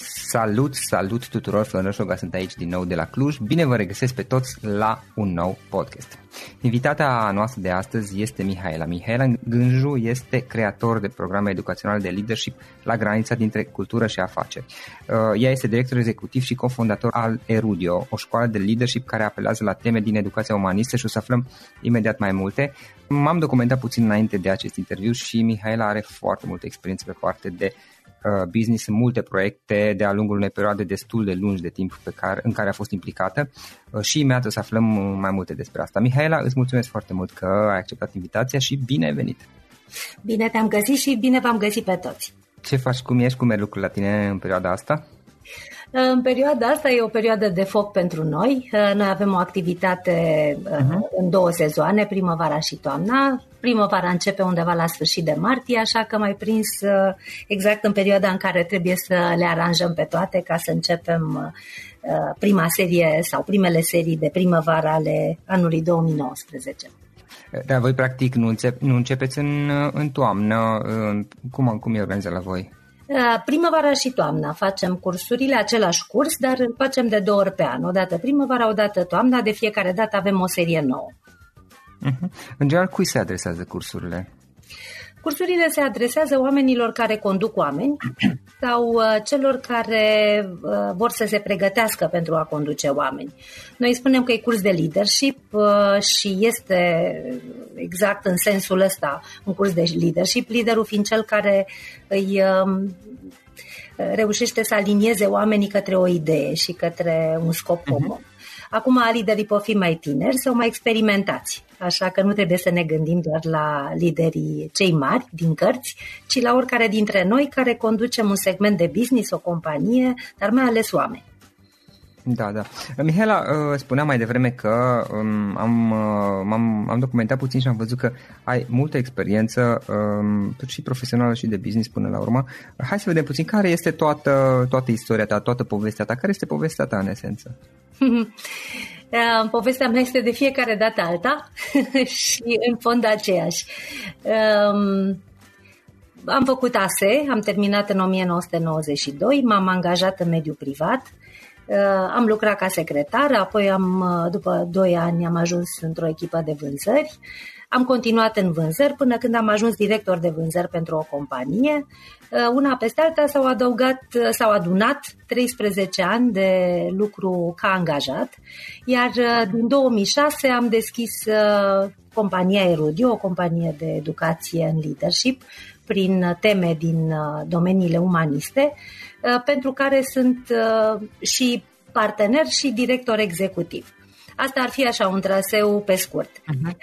Salut, salut tuturor, Florin Șoga sunt aici din nou de la Cluj. Bine vă regăsesc pe toți la un nou podcast. Invitata noastră de astăzi este Mihaela. Mihaela Gânju este creator de programe educaționale de leadership la granița dintre cultură și afaceri. Uh, ea este director executiv și cofondator al Erudio, o școală de leadership care apelează la teme din educația umanistă și o să aflăm imediat mai multe. M-am documentat puțin înainte de acest interviu și Mihaela are foarte multă experiență pe parte de Uh, business în multe proiecte de-a lungul unei perioade destul de lungi de timp pe care, în care a fost implicată uh, și imediat o să aflăm mai multe despre asta. Mihaela, îți mulțumesc foarte mult că ai acceptat invitația și bine ai venit! Bine te-am găsit și bine v-am găsit pe toți! Ce faci, cum ești, cum merg lucrurile la tine în perioada asta? În perioada asta e o perioadă de foc pentru noi. Noi avem o activitate uh-huh. în două sezoane, primăvara și toamna. Primăvara începe undeva la sfârșit de martie, așa că mai prins uh, exact în perioada în care trebuie să le aranjăm pe toate ca să începem uh, prima serie sau primele serii de primăvară ale anului 2019. Dar voi practic nu, încep, nu începeți în, în toamnă. Cum, cum e organizat la voi? Primăvara și toamna facem cursurile, același curs, dar îl facem de două ori pe an. O dată primăvara, o dată toamna, de fiecare dată avem o serie nouă. Uh-huh. În general, cui se adresează cursurile? Cursurile se adresează oamenilor care conduc oameni sau uh, celor care uh, vor să se pregătească pentru a conduce oameni. Noi spunem că e curs de leadership uh, și este exact în sensul ăsta un curs de leadership, liderul fiind cel care îi um, reușește să alinieze oamenii către o idee și către un scop mhm. comun. Uh-huh. Acum liderii pot fi mai tineri sau mai experimentați, așa că nu trebuie să ne gândim doar la liderii cei mari din cărți, ci la oricare dintre noi care conducem un segment de business, o companie, dar mai ales oameni. Da, da. Mihaela, uh, spunea mai devreme că um, am, uh, am, am documentat puțin și am văzut că ai multă experiență um, și profesională și de business până la urmă. Hai să vedem puțin care este toată, toată istoria ta, toată povestea ta. Care este povestea ta în esență? Povestea mea este de fiecare dată alta și în fond aceeași. Um, am făcut ASE, am terminat în 1992, m-am angajat în mediul privat, uh, am lucrat ca secretar, apoi am, uh, după 2 ani am ajuns într-o echipă de vânzări, am continuat în vânzări până când am ajuns director de vânzări pentru o companie. Uh, una peste alta s-au adăugat, uh, s-au adunat 13 ani de lucru ca angajat, iar uh, din 2006 am deschis compania Erudio, o companie de educație în leadership, prin teme din domeniile umaniste, pentru care sunt și partener și director executiv. Asta ar fi așa un traseu pe scurt. Uh-huh.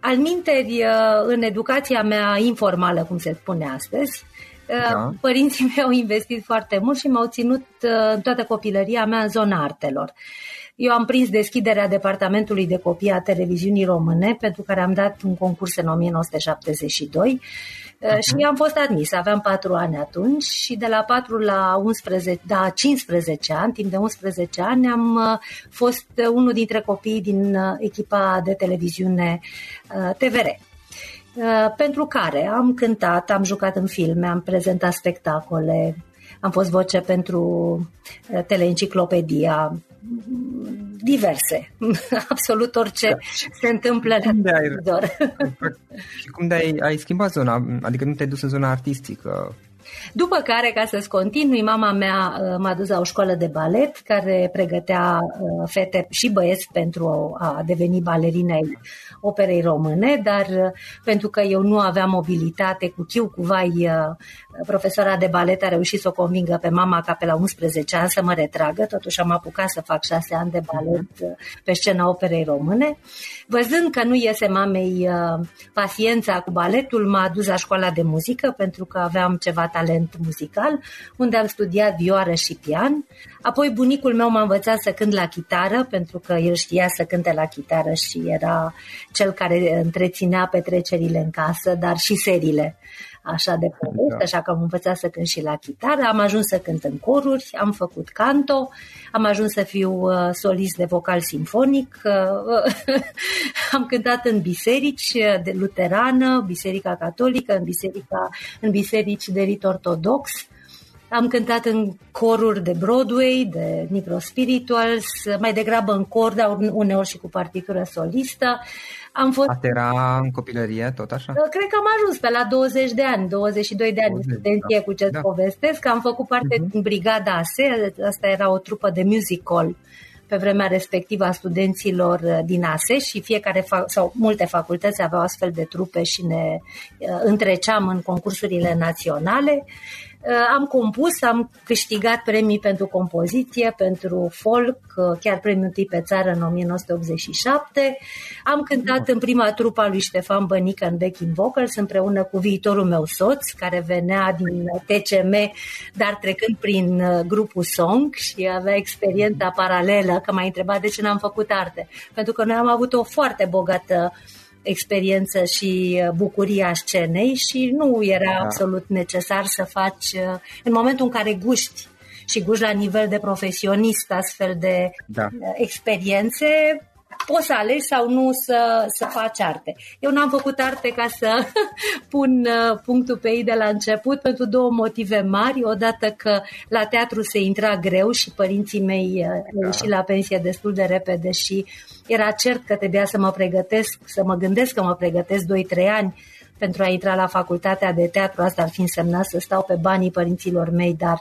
Al minteri, uh, în educația mea informală, cum se spune astăzi, uh, da. părinții mei au investit foarte mult și m-au ținut uh, în toată copilăria mea în zona artelor. Eu am prins deschiderea Departamentului de Copii a Televiziunii Române, pentru care am dat un concurs în 1972 uh-huh. și am fost admis. Aveam 4 ani atunci și de la 4 la 11, da, 15 ani, timp de 11 ani, am uh, fost unul dintre copiii din uh, echipa de televiziune uh, TVR pentru care am cântat, am jucat în filme, am prezentat spectacole, am fost voce pentru teleenciclopedia, diverse, absolut orice da. se întâmplă la televizor. Și cum de ai, ai schimbat zona, adică nu te-ai dus în zona artistică? După care, ca să-ți continui, mama mea uh, m-a dus la o școală de balet care pregătea uh, fete și băieți pentru a deveni balerine ai operei române, dar uh, pentru că eu nu aveam mobilitate cu chiu, cu vai, profesora de balet a reușit să o convingă pe mama ca pe la 11 ani să mă retragă, totuși am apucat să fac șase ani de balet pe scena operei române. Văzând că nu iese mamei paciența cu baletul, m-a dus la școala de muzică pentru că aveam ceva talent muzical, unde am studiat vioară și pian. Apoi bunicul meu m-a învățat să cânt la chitară, pentru că el știa să cânte la chitară și era cel care întreținea petrecerile în casă, dar și serile așa de poveste, da. așa că am învățat să cânt și la chitară, am ajuns să cânt în coruri, am făcut canto, am ajuns să fiu uh, solist de vocal simfonic, uh, am cântat în biserici de luterană, biserica catolică, în, biserica, în biserici de rit ortodox, am cântat în coruri de Broadway, de Nipro Spirituals, mai degrabă în cor, dar uneori și cu partitură solistă. Am fost... Asta era în copilărie, tot așa? Uh, cred că am ajuns pe la 20 de ani, 22 de ani 20, studenție da. cu ce da. povestesc. Am făcut parte uh-huh. din brigada ASE, asta era o trupă de musical pe vremea respectivă a studenților uh, din ASE și fiecare fa- sau multe facultăți aveau astfel de trupe și ne uh, întreceam în concursurile naționale. Uh, am compus, am câștigat premii pentru compoziție, pentru folk, uh, chiar premiul tip pe țară în 1987. Am cântat în prima trupa lui Ștefan Bănică în backing vocals împreună cu viitorul meu soț, care venea din TCM, dar trecând prin uh, grupul Song și avea experiența paralelă, că m-a întrebat de ce n-am făcut arte. Pentru că noi am avut o foarte bogată uh, experiență și uh, bucuria scenei și nu era da. absolut necesar să faci uh, în momentul în care guști și guști la nivel de profesionist astfel de da. Uh, experiențe, poți să alegi sau nu să, să faci arte. Eu n-am făcut arte ca să pun uh, punctul pe ei de la început pentru două motive mari. Odată că la teatru se intra greu și părinții mei uh, da. și la pensie destul de repede și era cert că trebuia să mă pregătesc, să mă gândesc că mă pregătesc 2-3 ani pentru a intra la facultatea de teatru. Asta ar fi însemnat să stau pe banii părinților mei, dar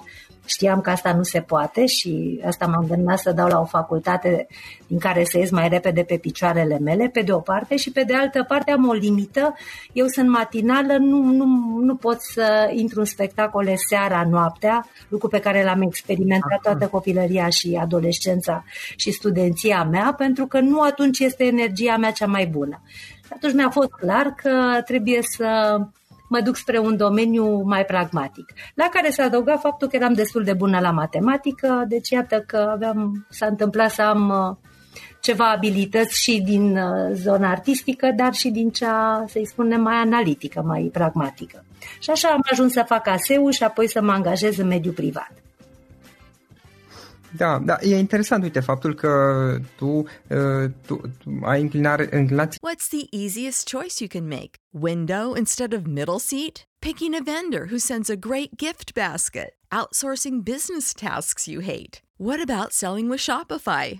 Știam că asta nu se poate și asta m-am gândit să dau la o facultate din care să ies mai repede pe picioarele mele, pe de o parte, și pe de altă parte am o limită. Eu sunt matinală, nu, nu, nu pot să intru în spectacole seara, noaptea, lucru pe care l-am experimentat toată copilăria și adolescența și studenția mea, pentru că nu atunci este energia mea cea mai bună. Atunci mi-a fost clar că trebuie să mă duc spre un domeniu mai pragmatic. La care s-a adăugat faptul că eram destul de bună la matematică, deci iată că aveam, s-a întâmplat să am uh, ceva abilități și din uh, zona artistică, dar și din cea, să-i spunem, mai analitică, mai pragmatică. Și așa am ajuns să fac ASEU și apoi să mă angajez în mediul privat. Da, da, e interesant, uite, faptul că tu, tu, tu ai inclinare, înclinați... What's the easiest choice you can make? Window instead of middle seat? Picking a vendor who sends a great gift basket? Outsourcing business tasks you hate? What about selling with Shopify?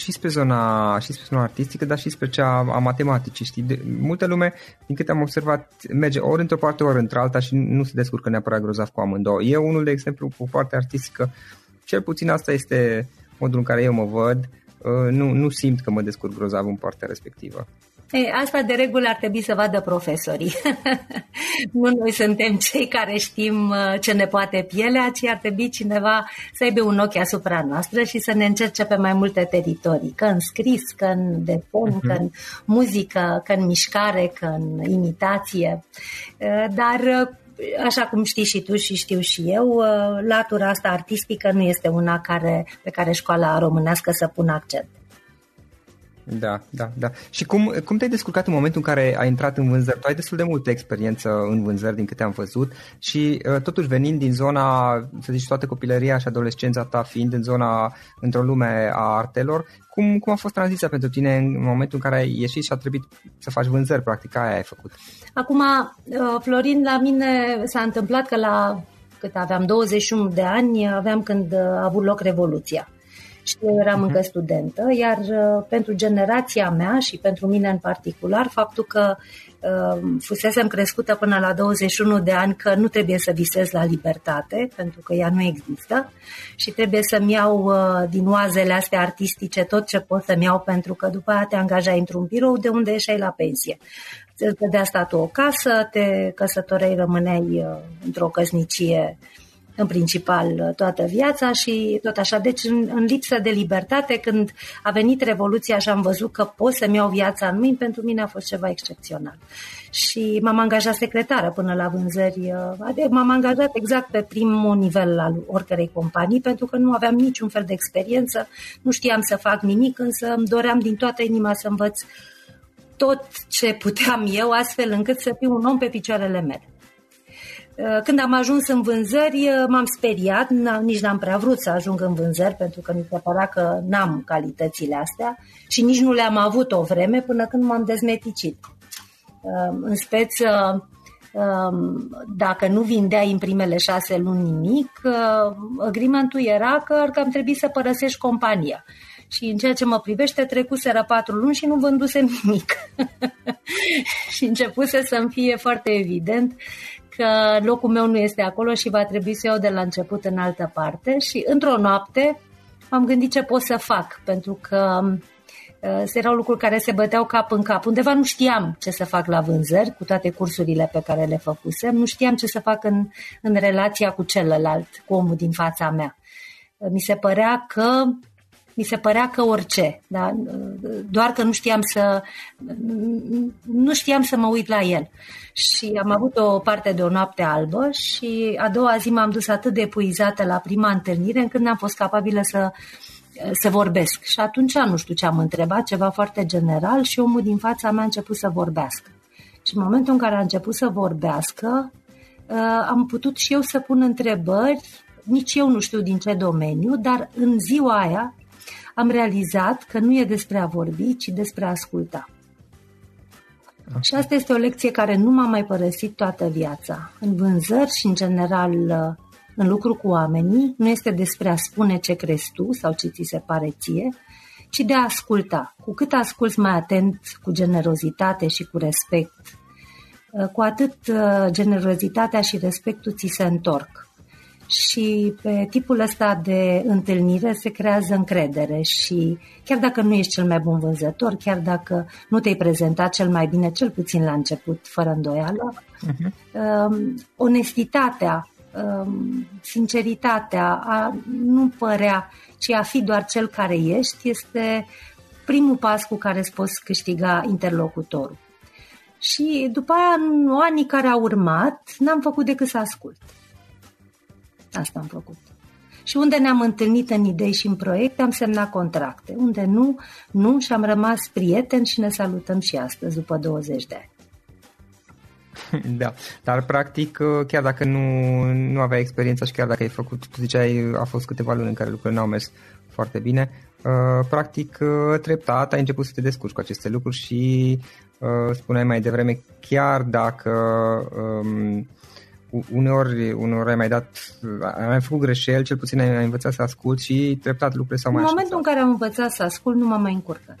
Și spre zona, și spre zona artistică, dar și spre cea a matematicii. Știi? De, multă lume, din câte am observat, merge ori într-o parte, ori într-alta și nu se descurcă neapărat grozav cu amândouă. Eu, unul, de exemplu, cu partea artistică, cel puțin asta este modul în care eu mă văd, uh, nu, nu simt că mă descurc grozav în partea respectivă. Ei, asta de regulă ar trebui să vadă profesorii. nu noi suntem cei care știm uh, ce ne poate pielea, ci ar trebui cineva să aibă un ochi asupra noastră și să ne încerce pe mai multe teritorii, că în scris, că în defon, uh-huh. că în muzică, că în mișcare, că în imitație. Uh, dar uh, așa cum știi și tu și știu și eu, latura asta artistică nu este una care, pe care școala românească să pună accent. Da, da, da. Și cum, cum te-ai descurcat în momentul în care ai intrat în vânzări? Tu ai destul de multă experiență în vânzări din câte am văzut și uh, totuși venind din zona, să zici, toată copilăria și adolescența ta fiind în zona, într-o lume a artelor, cum, cum a fost tranziția pentru tine în momentul în care ai ieșit și a trebuit să faci vânzări, practic, aia ai făcut? Acum, uh, Florin, la mine s-a întâmplat că la cât aveam 21 de ani, aveam când a avut loc Revoluția și eu eram uh-huh. încă studentă, iar uh, pentru generația mea și pentru mine în particular, faptul că uh, fusesem crescută până la 21 de ani că nu trebuie să visez la libertate, pentru că ea nu există și trebuie să-mi iau uh, din oazele astea artistice tot ce pot să-mi iau, pentru că după aia te angajai într-un birou de unde ieșai la pensie. Îți dădea statul o casă, te căsătorei, rămâneai uh, într-o căsnicie uh, în principal toată viața și tot așa. Deci în, în lipsă de libertate, când a venit Revoluția și am văzut că pot să-mi iau viața în mâini, pentru mine a fost ceva excepțional. Și m-am angajat secretară până la vânzări. Adică m-am angajat exact pe primul nivel al oricărei companii, pentru că nu aveam niciun fel de experiență, nu știam să fac nimic, însă îmi doream din toată inima să învăț tot ce puteam eu, astfel încât să fiu un om pe picioarele mele. Uh, când am ajuns în vânzări, uh, m-am speriat, nici n-am prea vrut să ajung în vânzări, pentru că mi se părea că n-am calitățile astea și nici nu le-am avut o vreme până când m-am dezmeticit. Uh, în speță, um, dacă nu vindeai în primele șase luni nimic, agreementul era că ar cam trebui să părăsești compania. Și în ceea ce mă privește, trecuseră patru luni și nu vândusem nimic. și începuse să-mi fie foarte evident că locul meu nu este acolo și va trebui să iau de la început în altă parte și într-o noapte m-am gândit ce pot să fac, pentru că uh, erau lucruri care se băteau cap în cap. Undeva nu știam ce să fac la vânzări, cu toate cursurile pe care le făcusem, nu știam ce să fac în, în relația cu celălalt, cu omul din fața mea. Uh, mi se părea că mi se părea că orice, da? doar că nu știam să nu știam să mă uit la el. Și am avut o parte de o noapte albă și a doua zi m-am dus atât de epuizată la prima întâlnire încât n-am fost capabilă să, să vorbesc. Și atunci nu știu ce am întrebat, ceva foarte general și omul din fața mea a început să vorbească. Și în momentul în care a început să vorbească, uh, am putut și eu să pun întrebări, nici eu nu știu din ce domeniu, dar în ziua aia am realizat că nu e despre a vorbi, ci despre a asculta. Okay. Și asta este o lecție care nu m-a mai părăsit toată viața. În vânzări și, în general, în lucru cu oamenii, nu este despre a spune ce crezi tu sau ce ți se pare ție, ci de a asculta. Cu cât asculți mai atent, cu generozitate și cu respect, cu atât uh, generozitatea și respectul ți se întorc și pe tipul ăsta de întâlnire se creează încredere și chiar dacă nu ești cel mai bun vânzător, chiar dacă nu te-ai prezentat cel mai bine, cel puțin la început, fără îndoială, uh-huh. onestitatea, um, sinceritatea, a nu părea, ci a fi doar cel care ești, este primul pas cu care îți poți câștiga interlocutorul. Și după aia, în anii care au urmat, n-am făcut decât să ascult. Asta am făcut. Și unde ne-am întâlnit în idei și în proiecte, am semnat contracte. Unde nu, nu și am rămas prieteni și ne salutăm și astăzi, după 20 de ani. Da, dar practic, chiar dacă nu, nu aveai experiența și chiar dacă ai făcut, tu ziceai, a fost câteva luni în care lucrurile n-au mers foarte bine, uh, practic, uh, treptat ai început să te descurci cu aceste lucruri și uh, spuneai mai devreme, chiar dacă um, uneori, uneori ai mai dat, ai mai făcut greșeli, cel puțin ai, ai învățat să ascult și treptat lucrurile s-au mai În momentul în care am învățat să ascult, nu m-am mai încurcat.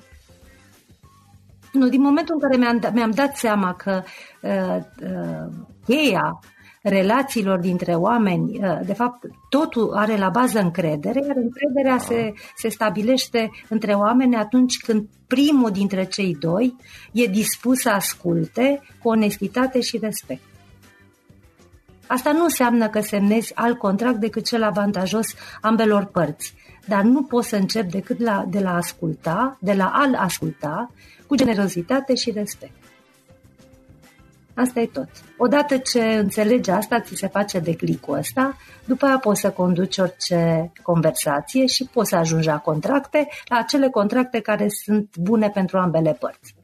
Nu, din momentul în care mi-am, mi-am dat seama că uh, uh, cheia relațiilor dintre oameni, uh, de fapt, totul are la bază încredere, iar încrederea se, se stabilește între oameni atunci când primul dintre cei doi e dispus să asculte cu onestitate și respect. Asta nu înseamnă că semnezi alt contract decât cel avantajos ambelor părți, dar nu poți să începi decât la, de la asculta, de la al asculta, cu generozitate și respect. Asta e tot. Odată ce înțelegi asta, ți se face declicul ăsta, după aia poți să conduci orice conversație și poți să ajungi la contracte, la acele contracte care sunt bune pentru ambele părți.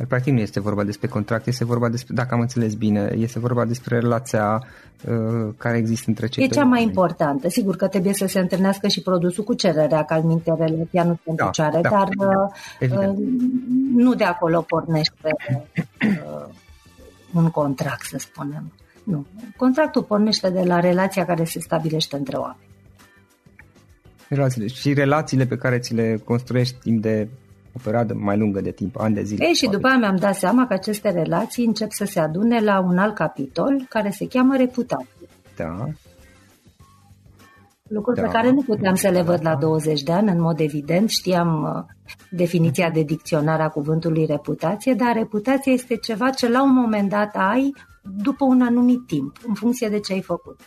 Dar practic nu este vorba despre contract, este vorba despre, dacă am înțeles bine, este vorba despre relația uh, care există între cei E cea mai importantă. Sigur că trebuie să se întâlnească și produsul cu cererea, ca al minte relația nu se da, picioare, da, dar uh, uh, nu de acolo pornește uh, un contract, să spunem. Nu. Contractul pornește de la relația care se stabilește între oameni. Relațiile și relațiile pe care ți le construiești timp de o perioadă mai lungă de timp, ani de zile. Ei, și după aia mi-am dat seama că aceste relații încep să se adune la un alt capitol care se cheamă reputație. Da. Lucruri da. pe care nu puteam să le văd la 20 de ani, în mod evident. Știam uh, definiția de dicționar a cuvântului reputație, dar reputația este ceva ce la un moment dat ai după un anumit timp, în funcție de ce ai făcut.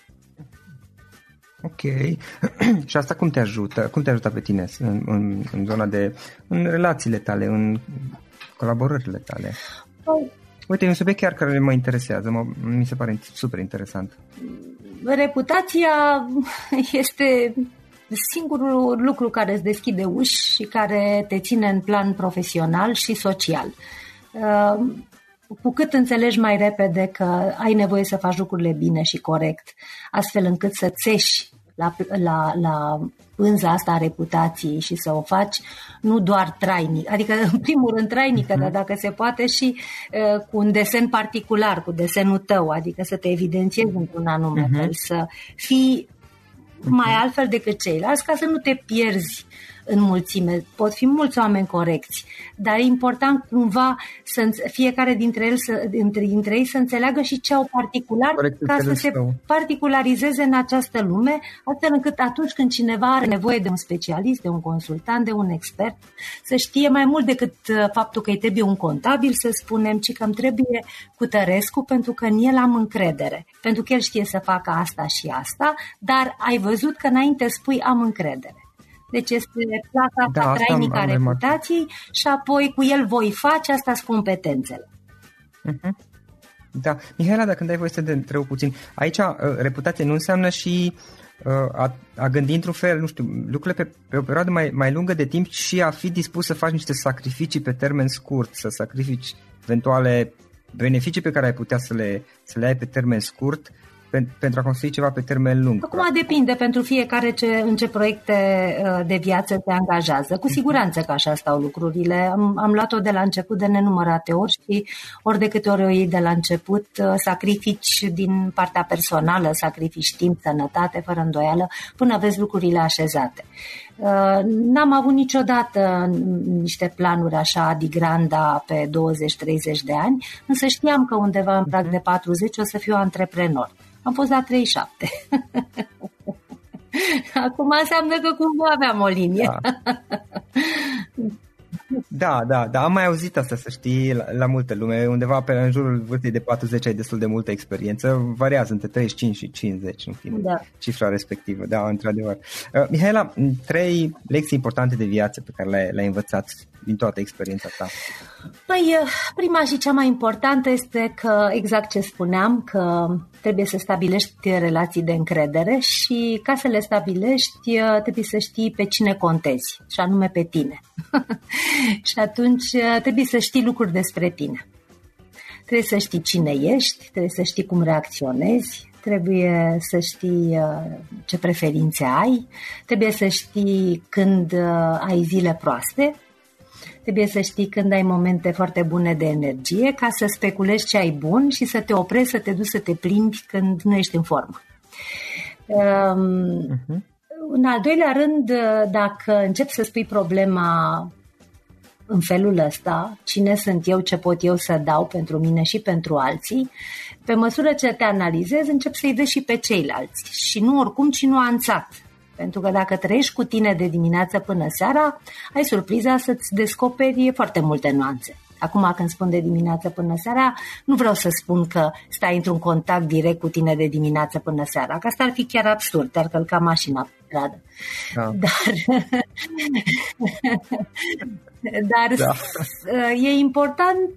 Ok. și asta cum te ajută? Cum te ajută pe tine în, în, în zona de... în relațiile tale, în colaborările tale? Oh. Uite, e un subiect chiar care mă interesează, mă, mi se pare super interesant. Reputația este singurul lucru care îți deschide uși și care te ține în plan profesional și social. Uh, cu cât înțelegi mai repede că ai nevoie să faci lucrurile bine și corect, astfel încât să țeși la, la, la pânza asta a reputației și să o faci nu doar trainic, adică în primul rând trainică, uh-huh. dar dacă se poate și uh, cu un desen particular, cu desenul tău, adică să te evidențiezi într-un anume uh-huh. fel, să fii mai altfel decât ceilalți ca să nu te pierzi în mulțime, pot fi mulți oameni corecți, dar e important cumva să fiecare dintre, el să, dintre, dintre ei să înțeleagă și ce au particular Corect, ca să se tău. particularizeze în această lume, astfel încât atunci când cineva are nevoie de un specialist, de un consultant, de un expert, să știe mai mult decât uh, faptul că îi trebuie un contabil, să spunem, ci că îmi trebuie cu Tărescu pentru că în el am încredere, pentru că el știe să facă asta și asta, dar ai văzut că înainte spui am încredere. Deci este plata Da, da, asta trainică a am- am remarcat. reputației și apoi cu el voi face, asta sunt competențele. Da. Mihaela, dacă îmi dai voie să te întreb puțin, aici uh, reputație nu înseamnă și uh, a, a gândi într-un fel, nu știu, lucrurile pe, pe o perioadă mai, mai lungă de timp și a fi dispus să faci niște sacrificii pe termen scurt, să sacrifici eventuale beneficii pe care ai putea să le, să le ai pe termen scurt pen, pentru a construi ceva pe termen lung. Acum depinde pentru fiecare ce, în ce proiecte uh, de viață te angajează. Cu siguranță că așa stau lucrurile. Am, am luat-o de la început de nenumărate ori și ori de câte ori o iei de la început, uh, sacrifici din partea personală, sacrifici timp, sănătate, fără îndoială, până vezi lucrurile așezate. Uh, N-am avut niciodată niște planuri așa adigranda pe 20-30 de ani, însă știam că undeva în prag de 40 o să fiu antreprenor. Am fost la 37. Acum înseamnă că cumva aveam o linie. Da. Da, da, da, am mai auzit asta, să știi, la, la multă lume. Undeva pe în jurul vârstei de 40 ai destul de multă experiență. Variază între 35 și 50, în fine, Da. cifra respectivă. Da, într-adevăr. Uh, Mihaela, trei lecții importante de viață pe care le-ai, le-ai învățat din toată experiența ta. Păi, prima și cea mai importantă este că, exact ce spuneam, că trebuie să stabilești relații de încredere și ca să le stabilești trebuie să știi pe cine contezi, și anume pe tine. și atunci trebuie să știi lucruri despre tine. Trebuie să știi cine ești, trebuie să știi cum reacționezi, trebuie să știi uh, ce preferințe ai, trebuie să știi când uh, ai zile proaste, Trebuie să știi când ai momente foarte bune de energie ca să speculezi ce ai bun și să te oprești, să te duci să te plimbi când nu ești în formă. Um, uh-huh. În al doilea rând, dacă încep să spui problema în felul ăsta, cine sunt eu, ce pot eu să dau pentru mine și pentru alții, pe măsură ce te analizezi, încep să-i vezi și pe ceilalți și nu oricum, ci nuanțat. Pentru că dacă trăiești cu tine de dimineață până seara, ai surpriza să-ți descoperi foarte multe nuanțe. Acum când spun de dimineață până seara, nu vreau să spun că stai într-un contact direct cu tine de dimineață până seara, că asta ar fi chiar absurd, te-ar călca mașina pe stradă. Da. Dar, dar da. e important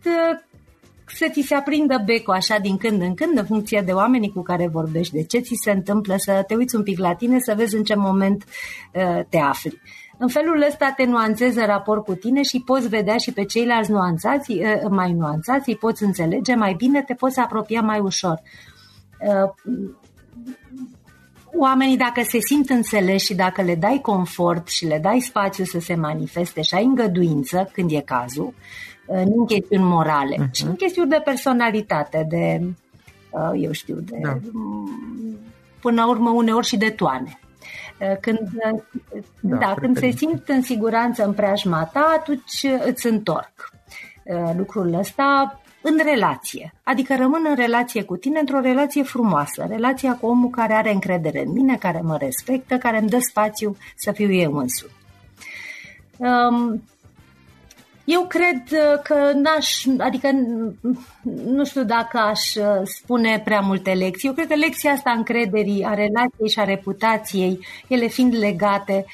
să ți se aprindă becul așa din când în când, în funcție de oamenii cu care vorbești, de ce ți se întâmplă, să te uiți un pic la tine, să vezi în ce moment uh, te afli. În felul ăsta te nuanțezi în raport cu tine și poți vedea și pe ceilalți nuanțați, uh, mai nuanțați, îi poți înțelege mai bine, te poți apropia mai ușor. Uh, oamenii dacă se simt înțeleși și dacă le dai confort și le dai spațiu să se manifeste și ai îngăduință când e cazul, nu în chestiuni morale, uh-huh. ci în chestiuni de personalitate, de, eu știu, de, da. până la urmă uneori și de toane. Când, da, da, când se simt în siguranță în preajma ta, atunci îți întorc lucrul ăsta în relație. Adică rămân în relație cu tine, într-o relație frumoasă. Relația cu omul care are încredere în mine, care mă respectă, care îmi dă spațiu să fiu eu însumi. Um, eu cred că n-aș, adică nu știu dacă aș spune prea multe lecții. Eu cred că lecția asta a încrederii, a relației și a reputației, ele fiind legate,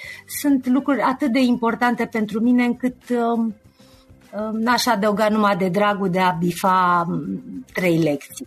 sunt lucruri atât de importante pentru mine încât n-aș adăuga numai de dragul de a bifa trei lecții.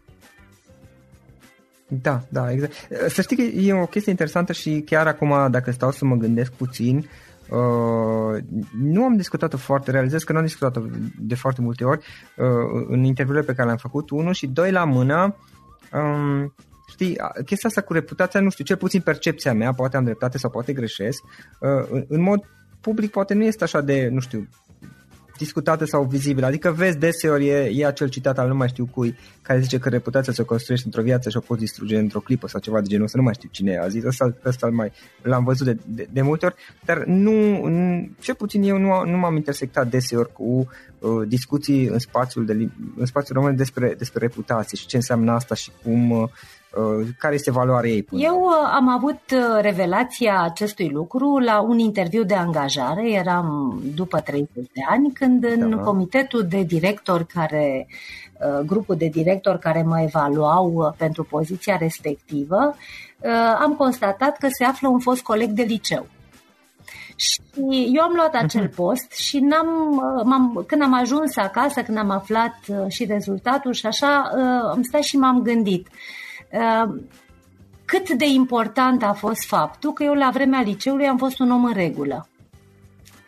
Da, da, exact. Să știi că e o chestie interesantă și chiar acum, dacă stau să mă gândesc puțin, Uh, nu am discutat-o foarte, realizez că nu am discutat-o de foarte multe ori uh, în interviurile pe care le-am făcut, unul și doi la mână. Um, știi, chestia asta cu reputația, nu știu, cel puțin percepția mea, poate am dreptate sau poate greșesc, uh, în, în mod public poate nu este așa de, nu știu, discutată sau vizibilă. Adică vezi deseori e, e acel citat al nu mai știu cui care zice că reputația se construiește într-o viață și o poți distruge într-o clipă sau ceva de genul ăsta. Nu mai știu cine a zis. Ăsta, ăsta mai, l-am văzut de, de, de multe ori, dar nu, nu cel puțin eu nu, nu m-am intersectat deseori cu uh, discuții în spațiul, de, în spațiul român despre, despre reputație și ce înseamnă asta și cum uh, Uh, care este valoarea ei? Până? Eu uh, am avut uh, revelația acestui lucru la un interviu de angajare, eram după 30 de ani, când în da. comitetul de director care grupul de directori care mă evaluau pentru poziția respectivă, am constatat că se află un fost coleg de liceu. Și eu am luat acel uh-huh. post și n-am, m-am, când am ajuns acasă, când am aflat și rezultatul și așa, am stat și m-am gândit. Uh, Ehm, cât de important a fost faptul că eu la vremea liceului am fost un om în regulă.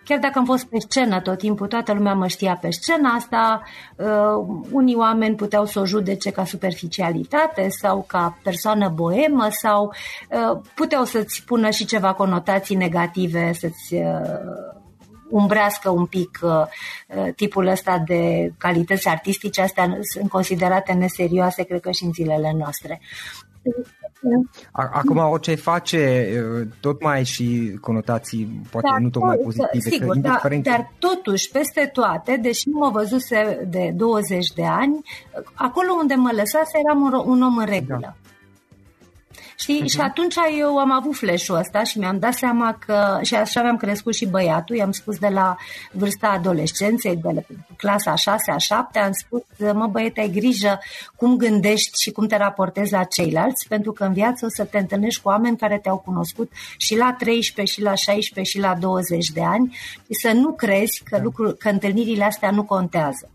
Chiar dacă am fost pe scenă tot timpul, toată lumea mă știa pe scena asta, uh, unii oameni puteau să o judece ca superficialitate sau ca persoană boemă sau uh, puteau să-ți pună și ceva conotații negative, să-ți uh, umbrească un pic uh, uh, tipul ăsta de calități artistice, astea sunt considerate neserioase, cred că și în zilele noastre. Acum orice face, uh, tot mai ai și conotații poate dar, nu tocmai pozitive. Sigur, că, indiferent... dar, dar totuși, peste toate, deși mă văzuse de 20 de ani, acolo unde mă lăsase eram un, un om în regulă. Da. Știi? Uh-huh. Și atunci eu am avut flash-ul ăsta și mi-am dat seama că, și așa mi-am crescut și băiatul, i-am spus de la vârsta adolescenței, de la clasa a 6 a 7 am spus, mă băiete, ai grijă cum gândești și cum te raportezi la ceilalți, pentru că în viață o să te întâlnești cu oameni care te-au cunoscut și la 13, și la 16, și la 20 de ani și să nu crezi că, lucru, că întâlnirile astea nu contează.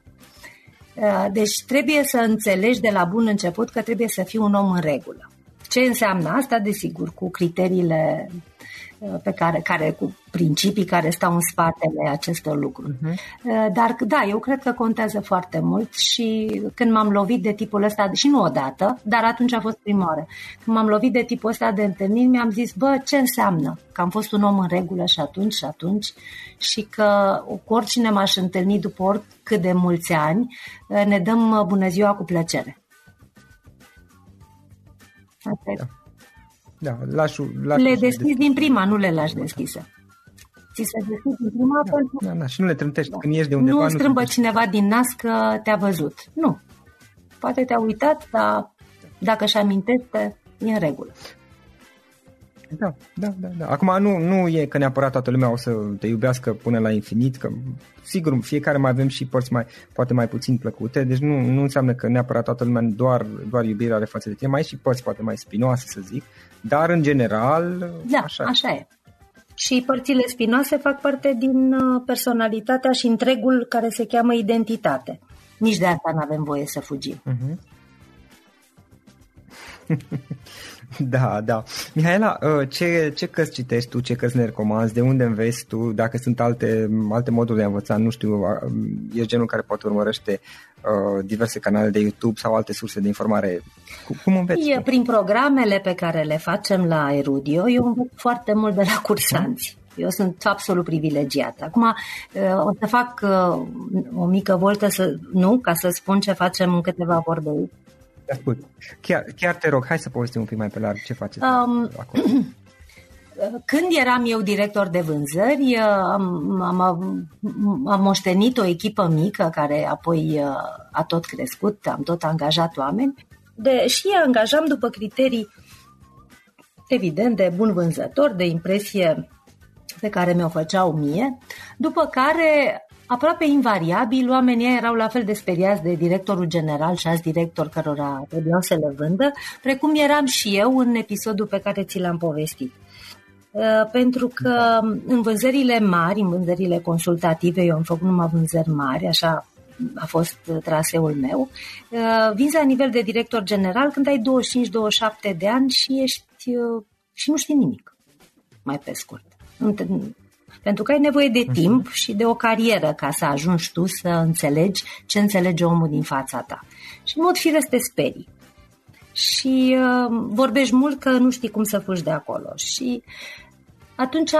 Deci trebuie să înțelegi de la bun început că trebuie să fii un om în regulă. Ce înseamnă asta? Desigur, cu criteriile uh, pe care, care, cu principii care stau în spatele acestor lucruri. Uh-huh. Dar da, eu cred că contează foarte mult și când m-am lovit de tipul ăsta, și nu odată, dar atunci a fost prima oară, când m-am lovit de tipul ăsta de întâlniri, mi-am zis, bă, ce înseamnă? Că am fost un om în regulă și atunci și atunci și că cu oricine m-aș întâlni după oricât de mulți ani, uh, ne dăm uh, bună ziua cu plăcere. Da. Da, lași, lași le deschizi din prima, nu le lași deschise. Ți se deschid din prima da, pentru... Da, da, și nu le trântești da. când ieși de undeva. Nu, nu strâmbă cineva din nas că te-a văzut. Nu. Poate te-a uitat, dar dacă și amintește, e în regulă. Da, da, da, da. Acum nu, nu e că neapărat toată lumea o să te iubească până la infinit, că sigur, fiecare mai avem și părți mai, poate mai puțin plăcute, deci nu, nu înseamnă că neapărat toată lumea doar, doar iubire are față de tine, mai și părți poate mai spinoase, să zic, dar în general da, așa, așa e. Și părțile spinoase fac parte din uh, personalitatea și întregul care se cheamă identitate. Nici de asta nu avem voie să fugim. Uh-huh. Da, da. Mihaela, uh, ce, ce cărți citești tu, ce cărți ne recomanzi, de unde înveți tu, dacă sunt alte, alte moduri de a învăța, nu știu, ești genul care poate urmărește uh, diverse canale de YouTube sau alte surse de informare. Cum înveți? E, prin programele pe care le facem la Erudio, eu învăț foarte mult de la cursanți. Eu sunt absolut privilegiată. Acum uh, o să fac o mică voltă, să, nu, ca să spun ce facem în câteva vorbe ascult. Chiar, chiar te rog, hai să povestim un pic mai pe larg ce faceți um, acolo. Când eram eu director de vânzări, uh, am, am, am moștenit o echipă mică care apoi uh, a tot crescut, am tot angajat oameni de, și angajam după criterii evident de bun vânzător, de impresie pe care mi-o făceau mie, după care Aproape invariabil, oamenii erau la fel de speriați de directorul general și alți directori cărora trebuiau să le vândă, precum eram și eu în episodul pe care ți l-am povestit. Uh, pentru că în vânzările mari, în vânzările consultative, eu am făcut numai vânzări mari, așa a fost traseul meu, uh, vinzi la nivel de director general când ai 25-27 de ani și ești uh, și nu știi nimic, mai pe scurt Pentru că ai nevoie de timp și de o carieră ca să ajungi tu să înțelegi ce înțelege omul din fața ta. Și în mod firesc te sperii. Și uh, vorbești mult că nu știi cum să fugi de acolo. Și atunci,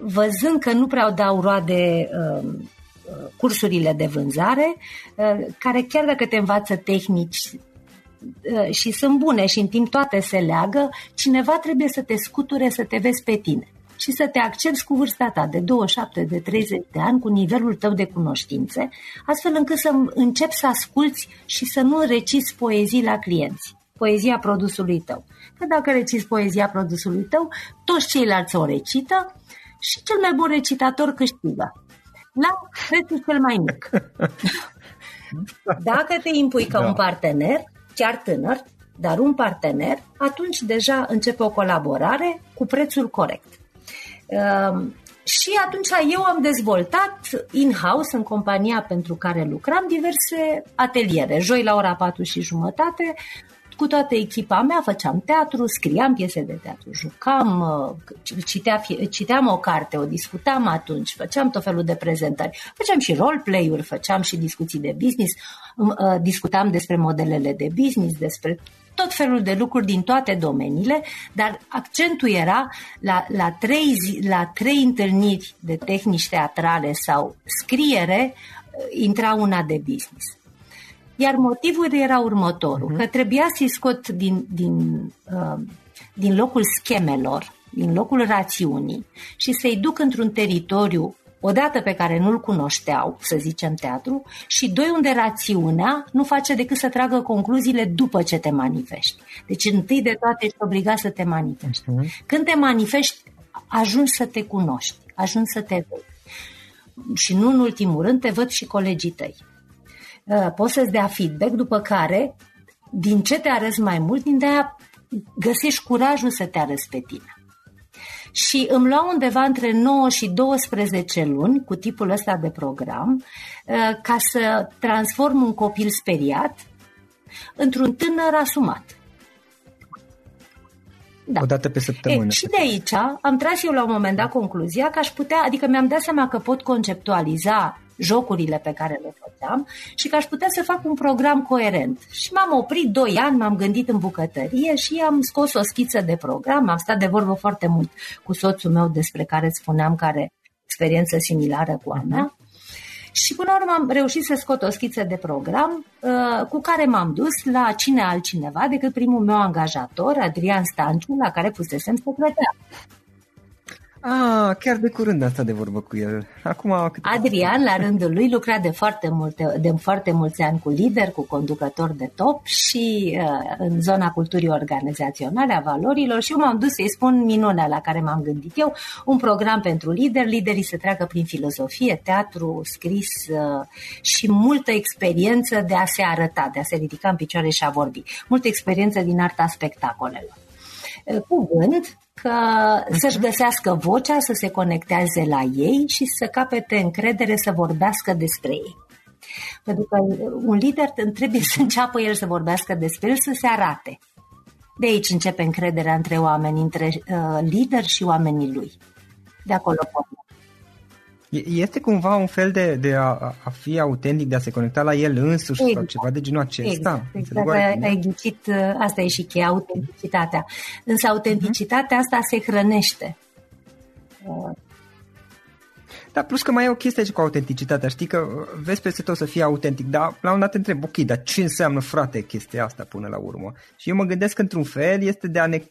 văzând că nu prea dau roade uh, uh, cursurile de vânzare, uh, care chiar dacă te învață tehnici uh, și sunt bune și în timp toate se leagă, cineva trebuie să te scuture să te vezi pe tine și să te accepti cu vârsta ta de 27, de 30 de ani, cu nivelul tău de cunoștințe, astfel încât să începi să asculți și să nu reciți poezii la clienți, poezia produsului tău. Că dacă reciți poezia produsului tău, toți ceilalți o recită și cel mai bun recitator câștigă. La prețul cel mai mic. Dacă te impui ca da. un partener, chiar tânăr, dar un partener, atunci deja începe o colaborare cu prețul corect. Ehm, și atunci eu am dezvoltat in-house, în compania pentru care lucram, diverse ateliere. Joi la ora 4 și jumătate, cu toată echipa mea făceam teatru, scriam piese de teatru, jucam, uh, citea, citeam o carte, o discutam atunci, făceam tot felul de prezentări, făceam și roleplay-uri, făceam și discuții de business, um, uh, discutam despre modelele de business, despre tot felul de lucruri din toate domeniile, dar accentul era la, la, trei, zi, la trei întâlniri de tehnici teatrale sau scriere, uh, intra una de business. Iar motivul era următorul, uh-huh. că trebuia să-i scot din, din, uh, din locul schemelor, din locul rațiunii și să-i duc într-un teritoriu odată pe care nu-l cunoșteau, să zicem teatru, și doi unde rațiunea nu face decât să tragă concluziile după ce te manifesti. Deci întâi de toate ești obligat să te manifesti. Uh-huh. Când te manifesti, ajungi să te cunoști, ajungi să te vezi. Și nu în ultimul rând, te văd și colegii tăi. Uh, poți să-ți dea feedback, după care, din ce te arăți mai mult, din de aia găsești curajul să te arăți pe tine. Și îmi lua undeva între 9 și 12 luni cu tipul ăsta de program uh, ca să transform un copil speriat într-un tânăr asumat. Da. O dată pe săptămână. E, și de aici am tras eu la un moment dat concluzia că aș putea, adică mi-am dat seama că pot conceptualiza jocurile pe care le făceam și că aș putea să fac un program coerent. Și m-am oprit doi ani, m-am gândit în bucătărie și am scos o schiță de program, am stat de vorbă foarte mult cu soțul meu despre care spuneam că are experiență similară cu a mea. Și până la urmă am reușit să scot o schiță de program uh, cu care m-am dus la cine altcineva decât primul meu angajator, Adrian Stanciu, la care pusesem secretar. Ah, chiar de curând asta de vorbă cu el. Acum Adrian, la rândul lui, lucra de foarte, multe, de foarte mulți ani cu lider, cu conducător de top și uh, în zona culturii organizaționale, a valorilor și eu m-am dus să-i spun minunea la care m-am gândit eu, un program pentru lideri, liderii să treacă prin filozofie, teatru, scris uh, și multă experiență de a se arăta, de a se ridica în picioare și a vorbi. Multă experiență din arta spectacolelor. Uh, cuvânt că să-și găsească vocea, să se conecteze la ei și să capete încredere să vorbească despre ei. Pentru că un lider trebuie să înceapă el să vorbească despre el, să se arate. De aici începe încrederea între oameni, între uh, lider și oamenii lui. De acolo pornim. Este cumva un fel de, de a, a fi autentic, de a se conecta la el însuși exact. sau ceva de genul acesta? Exact, exact. Ai, ai ghicit, uh, asta e și cheia, autenticitatea. Însă autenticitatea asta se hrănește. Da, plus că mai e o chestie aici cu autenticitatea. Știi că uh, vezi peste tot să fie autentic, dar la un dat te întreb, ok, dar ce înseamnă, frate, chestia asta până la urmă? Și eu mă gândesc că într-un fel este de a ne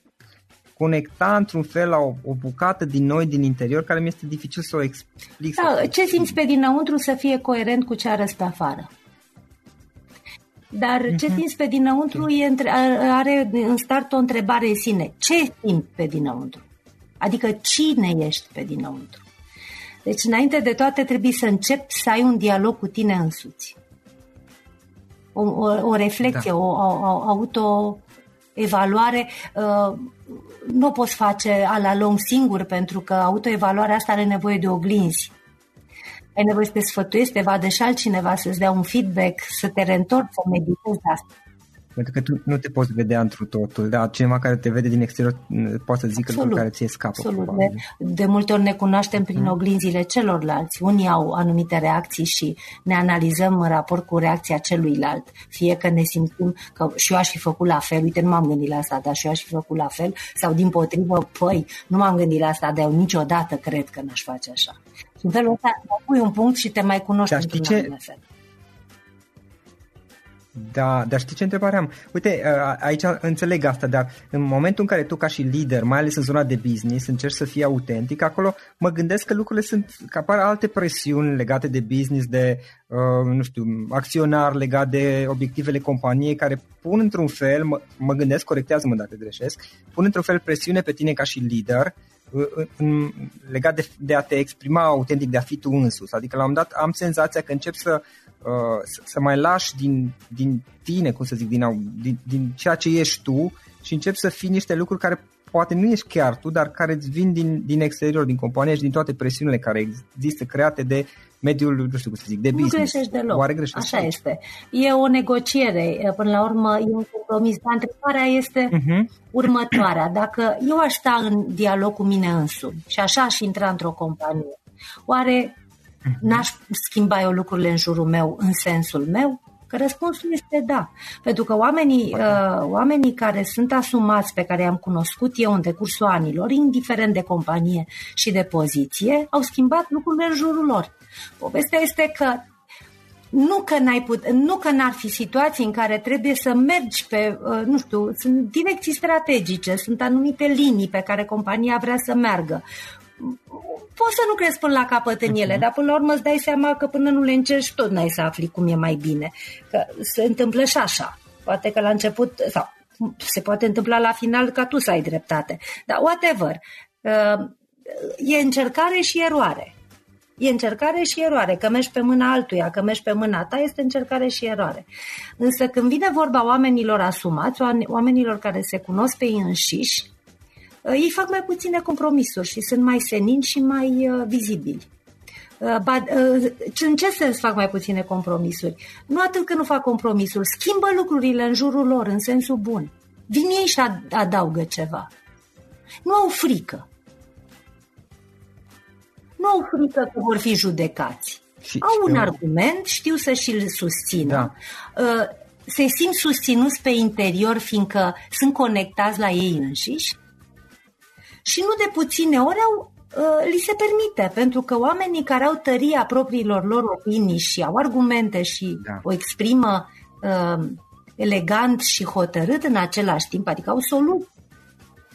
conecta într-un fel la o, o bucată din noi, din interior, care mi este dificil să o explic. Da, ce simți pe dinăuntru să fie coerent cu ce arăți pe afară. Dar ce mm-hmm. simți pe dinăuntru okay. e între, are în start o întrebare în sine. Ce simți pe dinăuntru? Adică cine ești pe dinăuntru? Deci, înainte de toate, trebuie să începi să ai un dialog cu tine însuți. O, o, o reflexie, da. o, o, o auto evaluare uh, nu o poți face a la lung singur, pentru că autoevaluarea asta are nevoie de oglinzi. Ai nevoie să te sfătuiești, te vadă și altcineva, să-ți dea un feedback, să te reîntorci, să meditezi asta. Pentru că tu nu te poți vedea într totul, dar cineva care te vede din exterior poate să zică lucruri care ție scapă. Absolut. De, de multe ori ne cunoaștem prin mm. oglinzile celorlalți. Unii au anumite reacții și ne analizăm în raport cu reacția celuilalt. Fie că ne simțim că și eu aș fi făcut la fel, uite, nu m-am gândit la asta, dar și eu aș fi făcut la fel, sau din potrivă, păi, nu m-am gândit la asta, dar eu niciodată cred că n-aș face așa. Și în felul ăsta pui un punct și te mai cunoști într-un ce... fel. Da, dar știi ce întrebare am? Uite, aici înțeleg asta, dar în momentul în care tu ca și lider, mai ales în zona de business, încerci să fii autentic, acolo mă gândesc că lucrurile sunt, că apar alte presiuni legate de business, de, uh, nu știu, acționar legat de obiectivele companiei, care pun într-un fel, mă, mă gândesc, corectează-mă dacă greșesc, pun într-un fel presiune pe tine ca și lider, în, legat de, de a te exprima autentic, de a fi tu însuți. Adică la un dat am senzația că încep să Uh, să, să mai lași din, din tine, cum să zic, din, din, din ceea ce ești tu și începi să fii niște lucruri care poate nu ești chiar tu, dar care îți vin din, din exterior, din companie și din toate presiunile care există create de mediul, nu știu cum să zic, de business. Nu greșești deloc. Oare greșești? Așa aici? este. E o negociere, până la urmă e un compromis. Dar întrebarea este uh-huh. următoarea. Dacă eu aș sta în dialog cu mine însumi și așa aș intra într-o companie, oare Mhm. N-aș schimba eu lucrurile în jurul meu în sensul meu? Că răspunsul este da. Pentru că oamenii, uh, oamenii care sunt asumați, pe care i-am cunoscut eu în decursul anilor, indiferent de companie și de poziție, au schimbat lucrurile în jurul lor. Povestea este că nu că, n-ai put- nu că n-ar fi situații în care trebuie să mergi pe, uh, nu știu, sunt direcții strategice, sunt anumite linii pe care compania vrea să meargă poți să nu crezi până la capăt în ele, uh-huh. dar până la urmă îți dai seama că până nu le încerci tot n-ai să afli cum e mai bine. Că se întâmplă și așa. Poate că la început, sau se poate întâmpla la final ca tu să ai dreptate. Dar whatever. Uh, e încercare și eroare. E încercare și eroare, că mergi pe mâna altuia, că mergi pe mâna ta, este încercare și eroare. Însă când vine vorba oamenilor asumați, oamenilor care se cunosc pe ei înșiși, Uh, ei fac mai puține compromisuri și sunt mai senini și mai uh, vizibili. Uh, în ce sens fac mai puține compromisuri? Nu atât că nu fac compromisuri, schimbă lucrurile în jurul lor, în sensul bun. Vin ei și adaugă ceva. Nu au frică. Nu au frică că vor fi judecați. Și au un argument, știu să și-l susțină. Da. Se simt susținuți pe interior, fiindcă sunt conectați la ei înșiși și nu de puține ori au, uh, li se permite, pentru că oamenii care au tăria propriilor lor opinii și au argumente și da. o exprimă uh, elegant și hotărât în același timp, adică au soluții,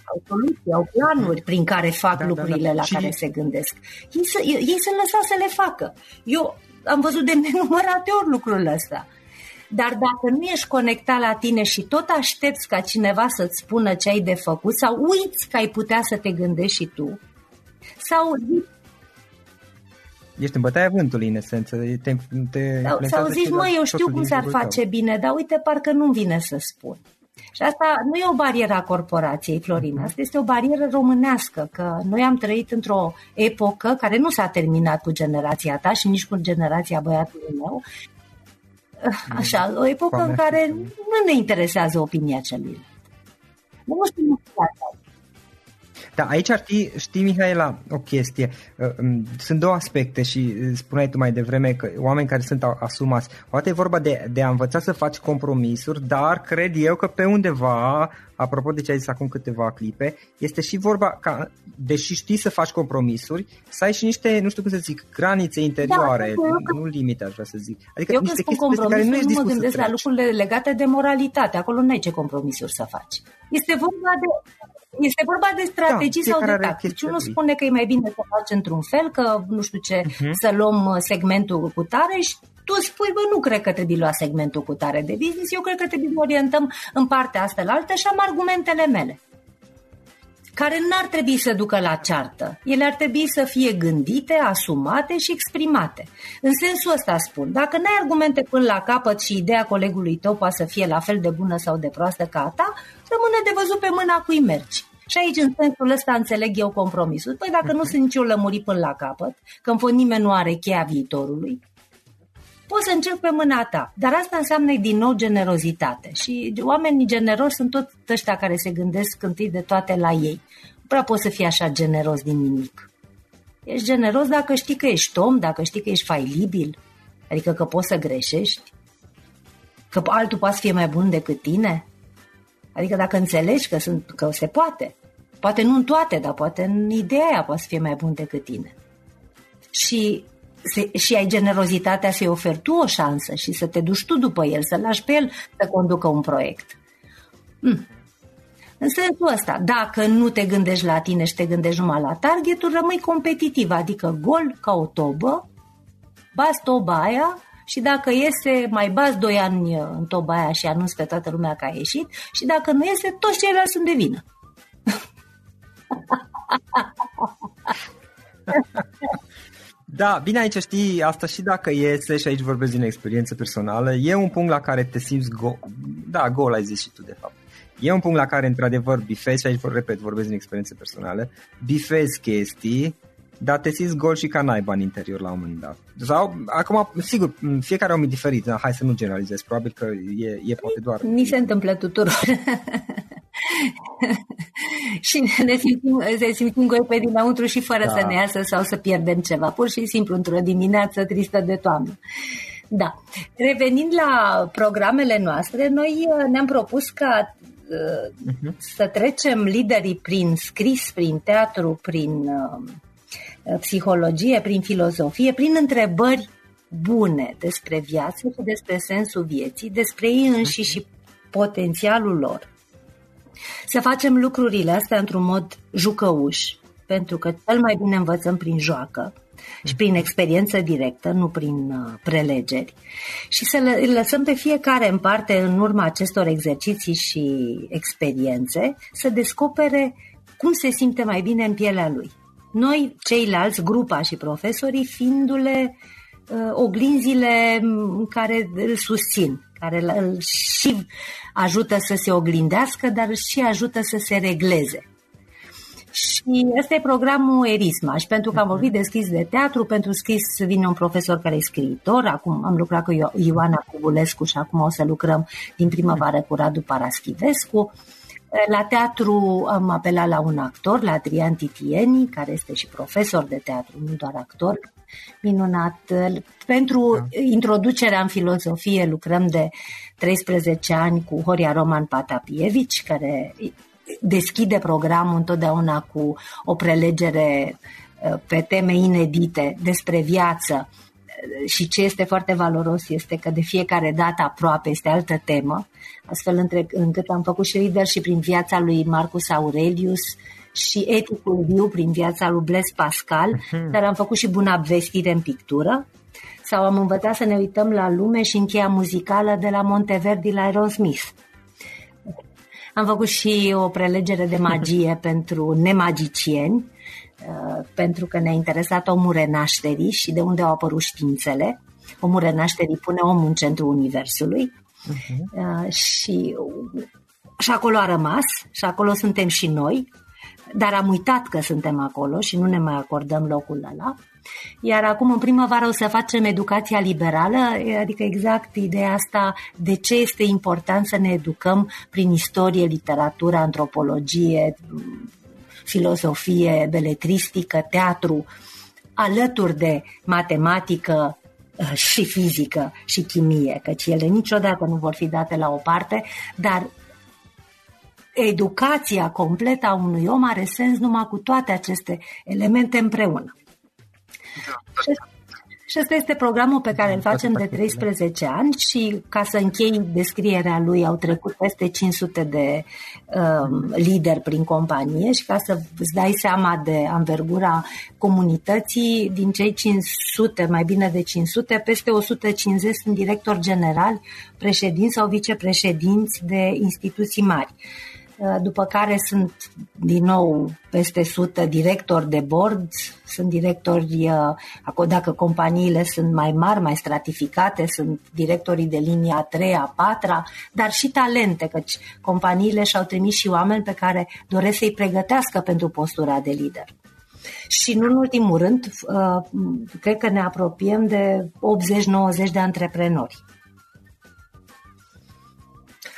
au soluții, au planuri prin care fac da, lucrurile da, da. la și... care se gândesc. Ei, ei, ei sunt lăsați să le facă. Eu am văzut de nenumărate ori lucrul ăsta. Dar dacă nu ești conectat la tine și tot aștepți ca cineva să-ți spună ce ai de făcut sau uiți că ai putea să te gândești și tu, sau Ești în bătaia vântului, în esență. Te, te sau, sau zici, mă, eu știu cum s-ar face tău. bine, dar uite, parcă nu vine să spun. Și asta nu e o barieră a corporației, Florina, asta este o barieră românească, că noi am trăit într-o epocă care nu s-a terminat cu generația ta și nici cu generația băiatului meu, Așa, o epocă în care nu ne interesează opinia celuilalt. Nu știu asta. Da, aici ar fi, știi, Mihaela, o chestie. Uh, um, sunt două aspecte și uh, spuneai tu mai devreme că oameni care sunt asumați. Poate e vorba de, de a învăța să faci compromisuri, dar cred eu că pe undeva, apropo de ce ai zis acum câteva clipe, este și vorba ca, deși știi să faci compromisuri, să ai și niște, nu știu cum să zic, granițe interioare, da, nu, nu limite, aș vrea să zic. Adică eu niște chestii pe care nu ești nu mă gândesc la lucrurile legate de moralitate. Acolo nu ai ce compromisuri să faci. Este vorba de este vorba de strategii da, sau de tactici. Unul spune că e mai bine să faci într-un fel, că nu știu ce, uh-huh. să luăm uh, segmentul cu tare și tu spui, bă, nu cred că trebuie luat segmentul cu tare de business, eu cred că trebuie să orientăm în partea asta la altă și am argumentele mele care n-ar trebui să ducă la ceartă. Ele ar trebui să fie gândite, asumate și exprimate. În sensul ăsta spun, dacă n-ai argumente până la capăt și ideea colegului tău poate să fie la fel de bună sau de proastă ca a ta, rămâne de văzut pe mâna cui mergi. Și aici, în sensul ăsta, înțeleg eu compromisul. Păi dacă nu sunt nici eu lămurit până la capăt, că în fond nimeni nu are cheia viitorului, poți să încerc pe mâna ta. Dar asta înseamnă din nou generozitate. Și oamenii generoși sunt tot ăștia care se gândesc întâi de toate la ei. Nu prea poți să fii așa generos din nimic. Ești generos dacă știi că ești om, dacă știi că ești failibil, adică că poți să greșești, că altul poate să fie mai bun decât tine. Adică dacă înțelegi că, sunt, că se poate, poate nu în toate, dar poate în ideea aia poate să fie mai bun decât tine. Și se, și ai generozitatea să-i oferi tu o șansă și să te duci tu după el, să lași pe el să conducă un proiect. Mm. În sensul ăsta, dacă nu te gândești la tine și te gândești numai la targetul, rămâi competitiv, adică gol ca o tobă, bați toba aia și dacă iese, mai bați doi ani în toba aia și anunți pe toată lumea că a ieșit și dacă nu iese, toți ceilalți sunt de vină. Da, bine aici știi, asta și dacă iese și aici vorbesc din experiență personală, e un punct la care te simți go- da, gol ai zis și tu de fapt. E un punct la care într-adevăr bifezi și aici repet, vorbesc din experiență personală, bifezi chestii dar te simți gol și ca naiba în interior la un moment dat. Sau, acum, sigur, fiecare om e diferit, dar hai să nu generalizez, probabil că e, e poate doar... Mi se întâmplă tuturor. și ne simțim, ne simțim goi pe dinăuntru și fără da. să ne iasă sau să pierdem ceva, pur și simplu într-o dimineață tristă de toamnă. Da. Revenind la programele noastre, noi uh, ne-am propus ca uh-huh. să trecem liderii prin scris, prin teatru, prin uh, Uh, psihologie, prin filozofie, prin întrebări bune despre viață și despre sensul vieții, despre ei înși și potențialul lor. Să facem lucrurile astea într-un mod jucăuș, pentru că cel mai bine învățăm prin joacă și prin experiență directă, nu prin uh, prelegeri. Și să lăsăm pe fiecare în parte, în urma acestor exerciții și experiențe, să descopere cum se simte mai bine în pielea lui. Noi, ceilalți, grupa și profesorii, fiindu-le uh, oglinzile care îl susțin, care îl și ajută să se oglindească, dar și ajută să se regleze. Și ăsta e programul Erisma și pentru că am vorbit de scris de teatru, pentru scris vine un profesor care e scriitor, acum am lucrat cu Ioana Cubulescu și acum o să lucrăm din primăvară cu Radu Paraschivescu. La teatru am apelat la un actor, la Adrian Titieni, care este și profesor de teatru, nu doar actor, minunat. Pentru da. introducerea în filozofie lucrăm de 13 ani cu Horia Roman Patapievici, care deschide programul întotdeauna cu o prelegere uh, pe teme inedite despre viață și ce este foarte valoros este că de fiecare dată aproape este altă temă, astfel între, încât am făcut și leadership prin viața lui Marcus Aurelius și eticul viu prin viața lui Blaise Pascal, uh-huh. dar am făcut și buna vestire în pictură, sau am învățat să ne uităm la lume și încheia muzicală de la Monteverdi la Aerosmith. Am făcut și o prelegere de magie pentru nemagicieni, Uh, pentru că ne-a interesat omul renașterii și de unde au apărut științele. Omul renașterii pune omul în centrul universului uh-huh. și, și acolo a rămas și acolo suntem și noi, dar am uitat că suntem acolo și nu ne mai acordăm locul ăla. Iar acum, în primăvară, o să facem educația liberală, adică exact ideea asta de ce este important să ne educăm prin istorie, literatură, antropologie, filozofie, beletristică, teatru, alături de matematică uh, și fizică și chimie, căci ele niciodată nu vor fi date la o parte, dar educația completă a unui om are sens numai cu toate aceste elemente împreună. Da. Și ăsta este programul pe care îl facem de 13 ani și ca să închei descrierea lui au trecut peste 500 de um, lideri prin companie și ca să îți dai seama de anvergura comunității, din cei 500, mai bine de 500, peste 150 sunt directori generali, președinți sau vicepreședinți de instituții mari. Uh, după care sunt din nou peste 100 directori de board, sunt directori, uh, dacă companiile sunt mai mari, mai stratificate, sunt directorii de linia a 3 a 4 dar și talente, căci companiile și-au trimis și oameni pe care doresc să-i pregătească pentru postura de lider. Și nu în ultimul rând, uh, cred că ne apropiem de 80-90 de antreprenori.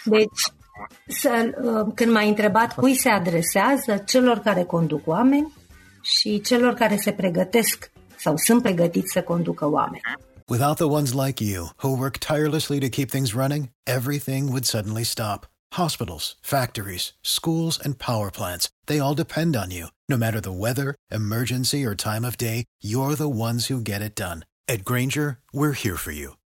Deci, să, uh, când m-ai întrebat cui se adresează, celor care conduc oameni și celor care se pregătesc sau sunt pregătiți să conducă oameni. Without the ones like you, who work tirelessly to keep things running, everything would suddenly stop. Hospitals, factories, schools, and power plants, they all depend on you. No matter the weather, emergency, or time of day, you're the ones who get it done. At Granger, we're here for you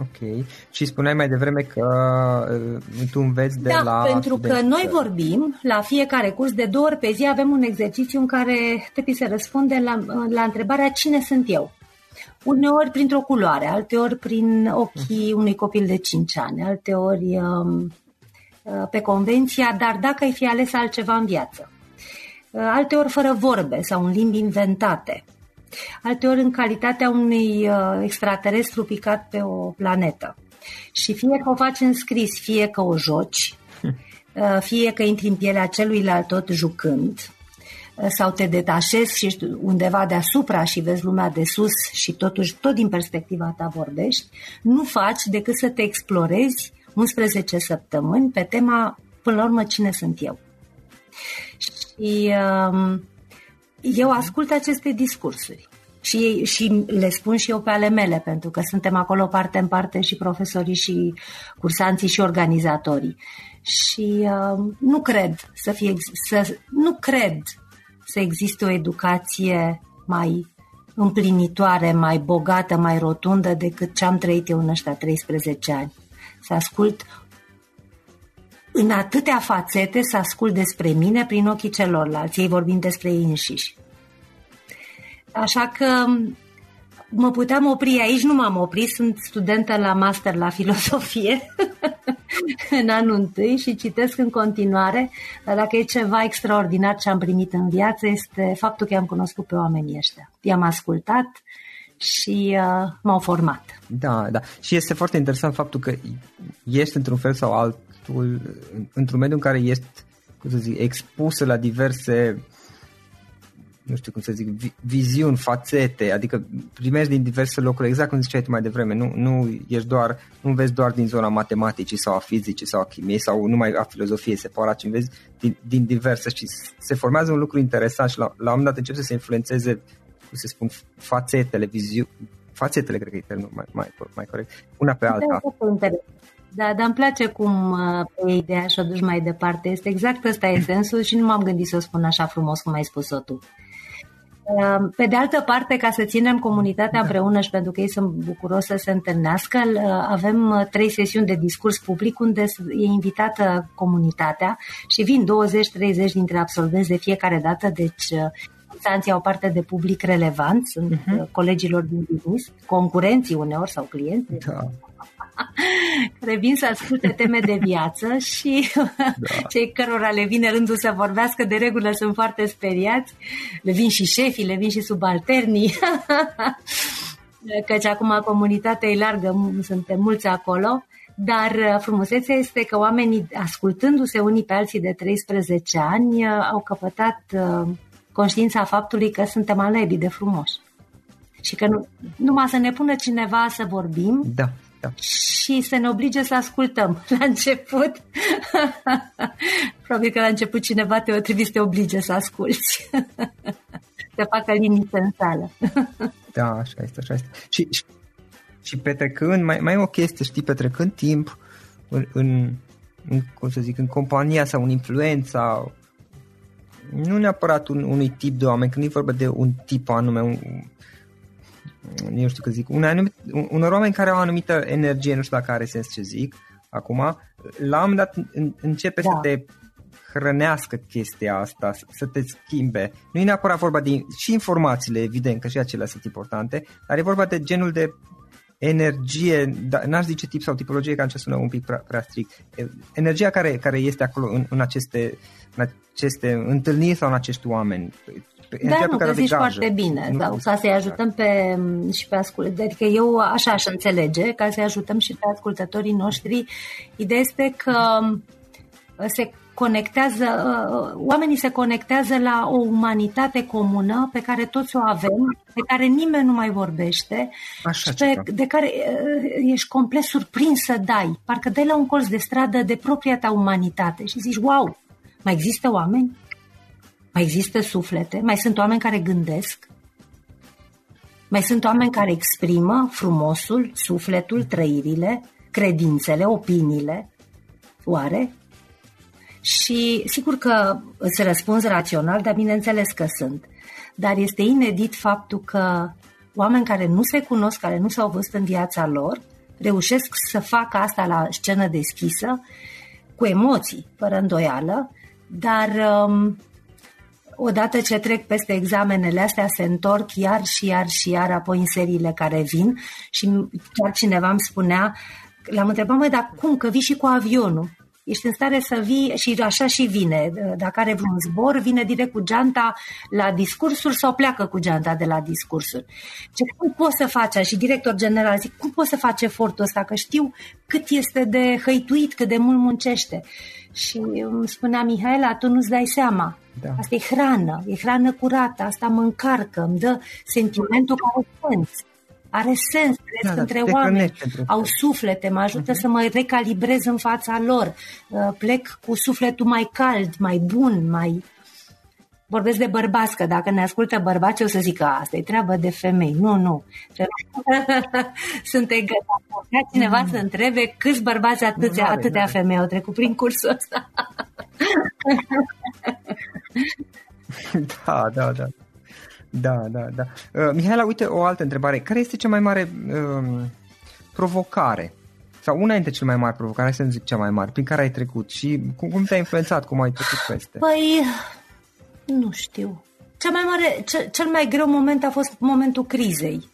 Ok. Și spuneai mai devreme că uh, tu înveți de da, la... pentru că noi vorbim la fiecare curs de două ori pe zi avem un exercițiu în care trebuie să răspunde la, la întrebarea cine sunt eu. Uneori printr-o culoare, alteori prin ochii unui copil de 5 ani, alteori um, uh, pe convenția, dar dacă ai fi ales altceva în viață. Uh, alteori fără vorbe sau în limbi inventate alteori în calitatea unui uh, extraterestru picat pe o planetă. Și fie că o faci în scris, fie că o joci, uh, fie că intri în pielea celuilalt tot jucând, uh, sau te detașezi și ești undeva deasupra și vezi lumea de sus și totuși tot din perspectiva ta vorbești, nu faci decât să te explorezi 11 săptămâni pe tema, până la urmă, cine sunt eu. Și uh, eu ascult aceste discursuri și, și le spun și eu pe ale mele, pentru că suntem acolo parte în parte și profesorii și cursanții și organizatorii. Și uh, nu cred să fie, să, nu cred să existe o educație mai împlinitoare, mai bogată, mai rotundă decât ce am trăit eu în ăștia 13 ani. Să ascult în atâtea fațete să ascult despre mine prin ochii celorlalți, ei vorbind despre ei înșiși. Așa că mă puteam opri aici, nu m-am oprit, sunt studentă la master la filosofie în anul întâi și citesc în continuare, dar dacă e ceva extraordinar ce am primit în viață este faptul că am cunoscut pe oamenii ăștia. I-am ascultat și uh, m-au format. Da, da. Și este foarte interesant faptul că ești într-un fel sau altul într-un mediu în care ești, cum să zic, expusă la diverse nu știu cum să zic, viziuni, fațete, adică primești din diverse locuri, exact cum ziceai tu mai devreme, nu, nu ești doar, nu vezi doar din zona matematicii sau a fizicii sau a chimiei sau numai a filozofiei separat, ci înveți din, din diverse și se formează un lucru interesant și la, la un moment dat încep să se influențeze, cum să spun, fațetele, viziuni, fațetele, cred că e termenul mai, mai, mai corect, una pe alta. Da, da, dar îmi place cum uh, pe ideea și o duci mai departe. Este exact ăsta e sensul și nu m-am gândit să o spun așa frumos cum ai spus-o tu. Ehm, pe de altă parte, ca să ținem comunitatea da. împreună și pentru că ei sunt bucuros să se întâlnească, avem uh, trei sesiuni de discurs public unde e invitată comunitatea și vin 20-30 dintre absolvenți de fiecare dată, deci instanții uh, au parte de public relevant, sunt uh-huh. colegilor din business, concurenții uneori sau clienți. Da care vin să asculte teme de viață și da. cei cărora le vine rândul să vorbească de regulă sunt foarte speriați. Le vin și șefii, le vin și subalternii. Căci acum comunitatea e largă, suntem mulți acolo. Dar uh, frumusețea este că oamenii, ascultându-se unii pe alții de 13 ani, uh, au căpătat uh, conștiința faptului că suntem alebi de frumos. Și că nu, numai să ne pună cineva să vorbim, da da. și să ne oblige să ascultăm. La început, probabil că la început cineva te o trebuie să te oblige să asculți. să facă liniște în sală. da, așa este, așa este. Și, și, și petrecând, mai, mai e o chestie, știi, petrecând timp în, în, în, cum să zic, în compania sau în influența nu neapărat un, unui tip de oameni, când e vorba de un tip anume, un, nu știu că zic, un anumit, unor oameni care au o anumită energie, nu știu dacă are sens ce zic, acum, la un moment dat începe da. să te hrănească chestia asta, să te schimbe. Nu e neapărat vorba de și informațiile, evident că și acelea sunt importante, dar e vorba de genul de energie, da, n-aș zice tip sau tipologie, că ce sună un pic prea, prea strict, energia care, care este acolo în, în, aceste, în aceste întâlniri sau în acești oameni. Da, nu, că zici foarte bine, nu, sau ca să-i ajutăm pe, și pe ascultători, adică eu așa aș înțelege, ca să-i ajutăm și pe ascultătorii noștri, ideea este că se conectează, uh, oamenii se conectează la o umanitate comună pe care toți o avem, pe care nimeni nu mai vorbește Așa și pe, de care uh, ești complet surprins să dai. Parcă dai la un colț de stradă de propria ta umanitate și zici, wow, mai există oameni? Mai există suflete? Mai sunt oameni care gândesc? Mai sunt oameni care exprimă frumosul, sufletul, trăirile, credințele, opiniile? Oare? Și sigur că îți răspunzi rațional, dar bineînțeles că sunt. Dar este inedit faptul că oameni care nu se cunosc, care nu s-au văzut în viața lor, reușesc să facă asta la scenă deschisă, cu emoții, fără îndoială, dar um, odată ce trec peste examenele astea, se întorc iar și iar și iar apoi în seriile care vin și chiar cineva îmi spunea, l-am întrebat, măi, dar cum, că vii și cu avionul? ești în stare să vii și așa și vine. Dacă are vreun zbor, vine direct cu geanta la discursuri sau pleacă cu geanta de la discursuri. Ce, cum poți să faci? Și director general zic, cum poți să faci efortul ăsta? Că știu cât este de hăituit, cât de mult muncește. Și îmi spunea Mihaela, tu nu-ți dai seama. Da. Asta e hrană, e hrană curată, asta mă încarcă, îmi dă sentimentul care sens are sens, cresc da, da, între oameni, au suflete, mă ajută uh-huh. să mă recalibrez în fața lor, uh, plec cu sufletul mai cald, mai bun, mai... Vorbesc de bărbați, că dacă ne ascultă bărbați, o să zic că asta e treabă de femei. Nu, nu. Sunt egal. cineva mm. să întrebe câți bărbați atâția, mare, atâtea mare. femei au trecut prin cursul ăsta. da, da, da. Da, da, da. Uh, Mihaela, uite o altă întrebare. Care este cea mai mare uh, provocare sau una dintre cele mai mari provocări, să zic cea mai mare, prin care ai trecut și cum, cum te-a influențat, cum ai trecut peste? Păi, nu știu. Cea mai mare, cel, cel mai greu moment a fost momentul crizei.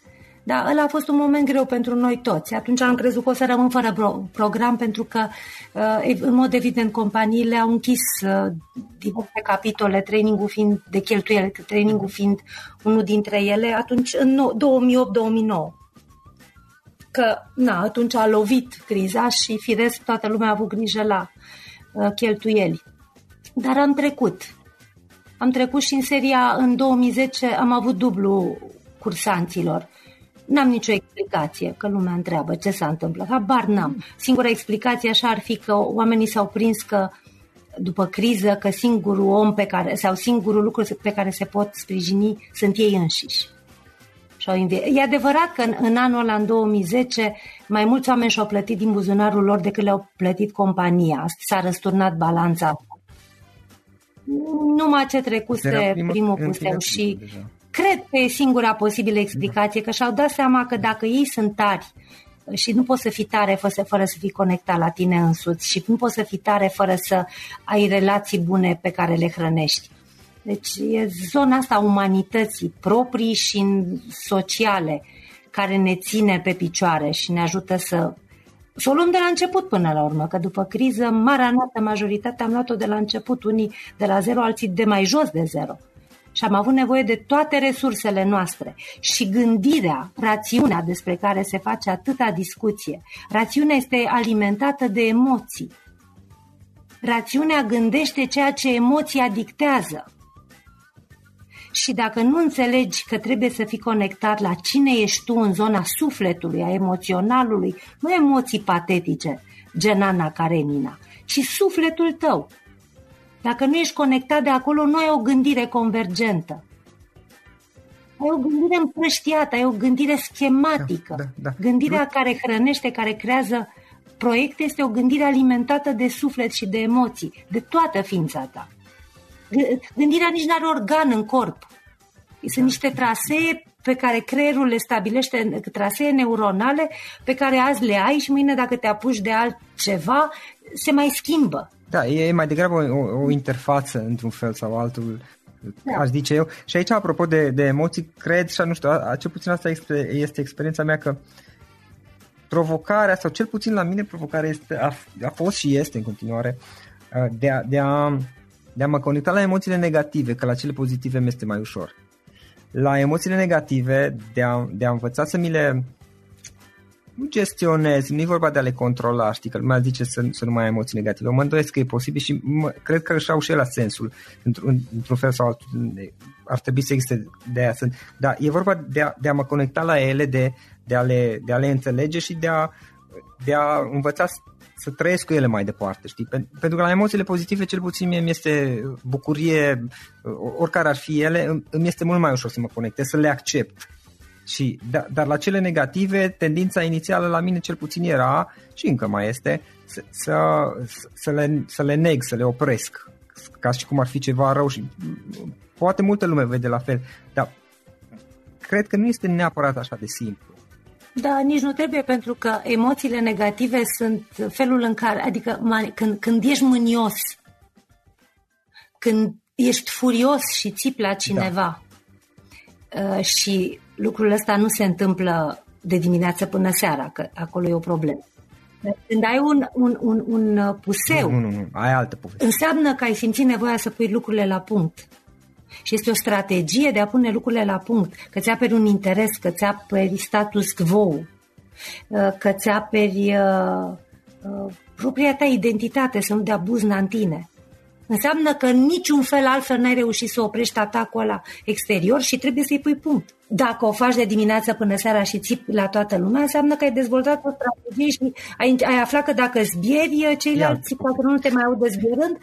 Da, ăla a fost un moment greu pentru noi toți. Atunci am crezut că o să rămân fără pro- program pentru că, uh, în mod evident, companiile au închis uh, diverse capitole, trainingul fiind de cheltuieli, trainingul fiind unul dintre ele, atunci în 2008-2009 că na, atunci a lovit criza și firesc toată lumea a avut grijă la uh, cheltuieli. Dar am trecut. Am trecut și în seria în 2010 am avut dublu cursanților. N-am nicio explicație, că lumea întreabă ce s-a întâmplat. Habar n-am. Singura explicație așa ar fi că oamenii s-au prins că după criză că singurul om pe care, sau singurul lucru pe care se pot sprijini sunt ei înșiși. E adevărat că în, în anul ăla, în 2010, mai mulți oameni și-au plătit din buzunarul lor decât le-au plătit compania. S-a răsturnat balanța. Numai ce trecuse primul puseu și deja. Cred că e singura posibilă explicație, că și-au dat seama că dacă ei sunt tari și nu poți să fii tare fără, fără să fii conectat la tine însuți și nu poți să fii tare fără să ai relații bune pe care le hrănești. Deci e zona asta umanității proprii și sociale care ne ține pe picioare și ne ajută să să o luăm de la început până la urmă, că după criză, marea noastră majoritate am luat-o de la început, unii de la zero, alții de mai jos de zero și am avut nevoie de toate resursele noastre și gândirea, rațiunea despre care se face atâta discuție. Rațiunea este alimentată de emoții. Rațiunea gândește ceea ce emoția dictează. Și dacă nu înțelegi că trebuie să fii conectat la cine ești tu în zona sufletului, a emoționalului, nu emoții patetice, gen Ana Karenina, ci sufletul tău, dacă nu ești conectat de acolo, nu ai o gândire convergentă. Ai o gândire împrăștiată, ai o gândire schematică. Da, da, da. Gândirea care hrănește, care creează proiecte este o gândire alimentată de suflet și de emoții, de toată ființa ta. Gândirea nici nu are organ în corp. Sunt niște trasee pe care creierul le stabilește trasee neuronale pe care azi le ai și mâine dacă te apuci de altceva se mai schimbă. Da, e mai degrabă o, o interfață într-un fel sau altul da. aș zice eu. Și aici, apropo de, de emoții, cred și nu știu, a, a, cel puțin asta este, este experiența mea că provocarea, sau cel puțin la mine provocarea este, a, a fost și este în continuare, de a, de, a, de a mă conecta la emoțiile negative, că la cele pozitive mi este mai ușor. La emoțiile negative, de a, de a învăța să mi le nu gestionez, nu e vorba de a le controla, știi, că lumea zice să, să nu mai ai emoții negative. Eu mă îndoiesc că e posibil și mă, cred că își au și la sensul, într-un, într-un fel sau altul. Ar trebui să existe de aia. Dar e vorba de a, de a mă conecta la ele, de, de, a le, de a le înțelege și de a, de a învăța să trăiesc cu ele mai departe, știi? Pentru că la emoțiile pozitive, cel puțin mie mi este bucurie, oricare ar fi ele, îmi este mult mai ușor să mă conectez, să le accept și, da, dar la cele negative, tendința inițială la mine cel puțin era, și încă mai este, să, să, să, le, să le neg, să le opresc, ca și cum ar fi ceva rău și poate multă lume vede la fel, dar cred că nu este neapărat așa de simplu. Da, nici nu trebuie, pentru că emoțiile negative sunt felul în care, adică când, când ești mânios, când ești furios și țipi la cineva da. uh, și lucrul ăsta nu se întâmplă de dimineață până seara, că acolo e o problemă. Când ai un, un, un, un puseu, nu, nu, nu, ai altă poveste. înseamnă că ai simțit nevoia să pui lucrurile la punct. Și este o strategie de a pune lucrurile la punct, că ți aperi un interes, că ți aperi status quo, că ți aperi uh, uh, propria ta identitate, să nu dea buzna în tine. Înseamnă că în niciun fel altfel n-ai reușit să oprești atacul ăla exterior și trebuie să-i pui punct. Dacă o faci de dimineață până seara și țipi la toată lumea, înseamnă că ai dezvoltat o strategie și ai, ai aflat că dacă zbieri, ceilalți, dacă nu te mai audă zbierând...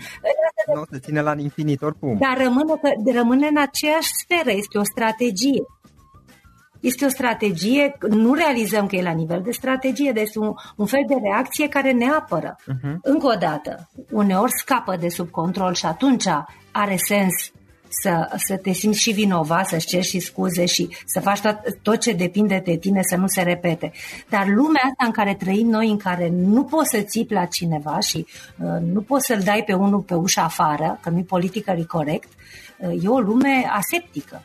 Nu se ține la infinit oricum. Dar rămâne, că, rămâne în aceeași sferă, este o strategie. Este o strategie, nu realizăm că e la nivel de strategie, dar este un, un fel de reacție care ne apără. Uh-huh. Încă o dată, uneori scapă de sub control și atunci are sens să, să te simți și vinovat, să-și ceri și scuze și să faci tot, tot ce depinde de tine să nu se repete. Dar lumea asta în care trăim noi, în care nu poți să țipi la cineva și uh, nu poți să-l dai pe unul pe ușa afară, că nu-i politică corect, uh, e o lume aseptică.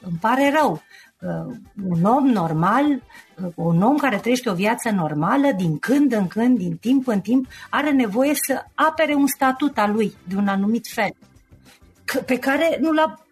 Îmi pare rău. Uh, un om normal, uh, un om care trăiește o viață normală, din când în când, din timp în timp, are nevoie să apere un statut al lui de un anumit fel, pe care nu la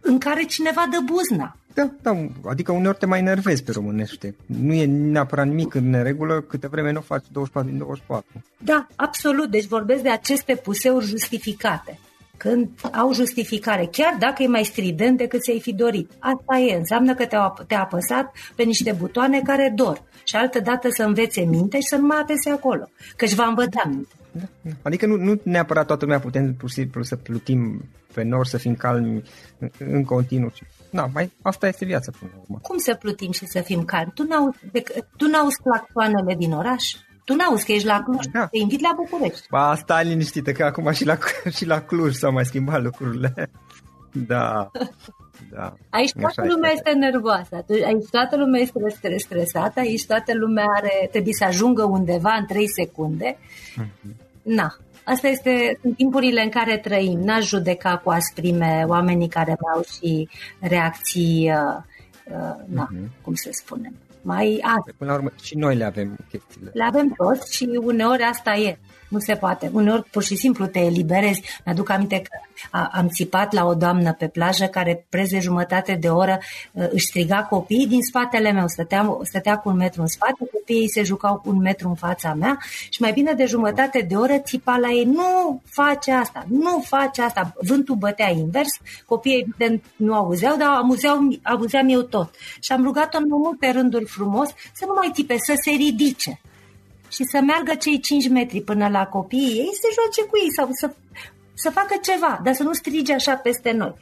în care cineva dă buzna. Da, da, adică uneori te mai enervezi pe românește. Nu e neapărat nimic în neregulă câte vreme nu faci 24 din 24. Da, absolut. Deci vorbesc de aceste puseuri justificate când au justificare, chiar dacă e mai strident decât ți-ai fi dorit. Asta e, înseamnă că te-a, te apăsat pe niște butoane care dor și altă dată să învețe minte și să nu mai apese acolo, că își va învăța minte. Da, da. Adică nu, nu neapărat toată lumea putem pur și simplu să plutim pe nor, să fim calmi în, în continuu. Da, mai, asta este viața până la urmă. Cum să plutim și să fim calmi? Tu n-auzi, tu n-auzi claxoanele din oraș? Tu n-auzi că ești la Cluj, da. te invit la București. Ba, stai liniștită că acum și la, și la Cluj s-au mai schimbat lucrurile. Da. Da. Aici toată Așa lumea este nervoasă, aici toată lumea este stresată, aici toată lumea are, trebuie să ajungă undeva în 3 secunde. Mm-hmm. Na, Asta este, sunt timpurile în care trăim. N-aș judeca cu asprime oamenii care mai au și reacții, uh, uh, na, mm-hmm. cum să spunem, mai azi. Până la urmă, și noi le avem chestiile. Le avem toți și uneori asta e. Nu se poate. Uneori pur și simplu te eliberezi. Mi-aduc aminte că a, am țipat la o doamnă pe plajă care preze jumătate de oră uh, își striga copiii din spatele meu. Stătea, stătea cu un metru în spate, copiii se jucau cu un metru în fața mea și mai bine de jumătate de oră țipa la ei. Nu face asta, nu face asta. Vântul bătea invers, copiii evident nu auzeau, dar amuzeau, auzeam eu tot. Și am rugat-o în multe rânduri frumos să nu mai țipe, să se ridice și să meargă cei 5 metri până la copiii ei, să joace cu ei sau să, să facă ceva, dar să nu strige așa peste noi.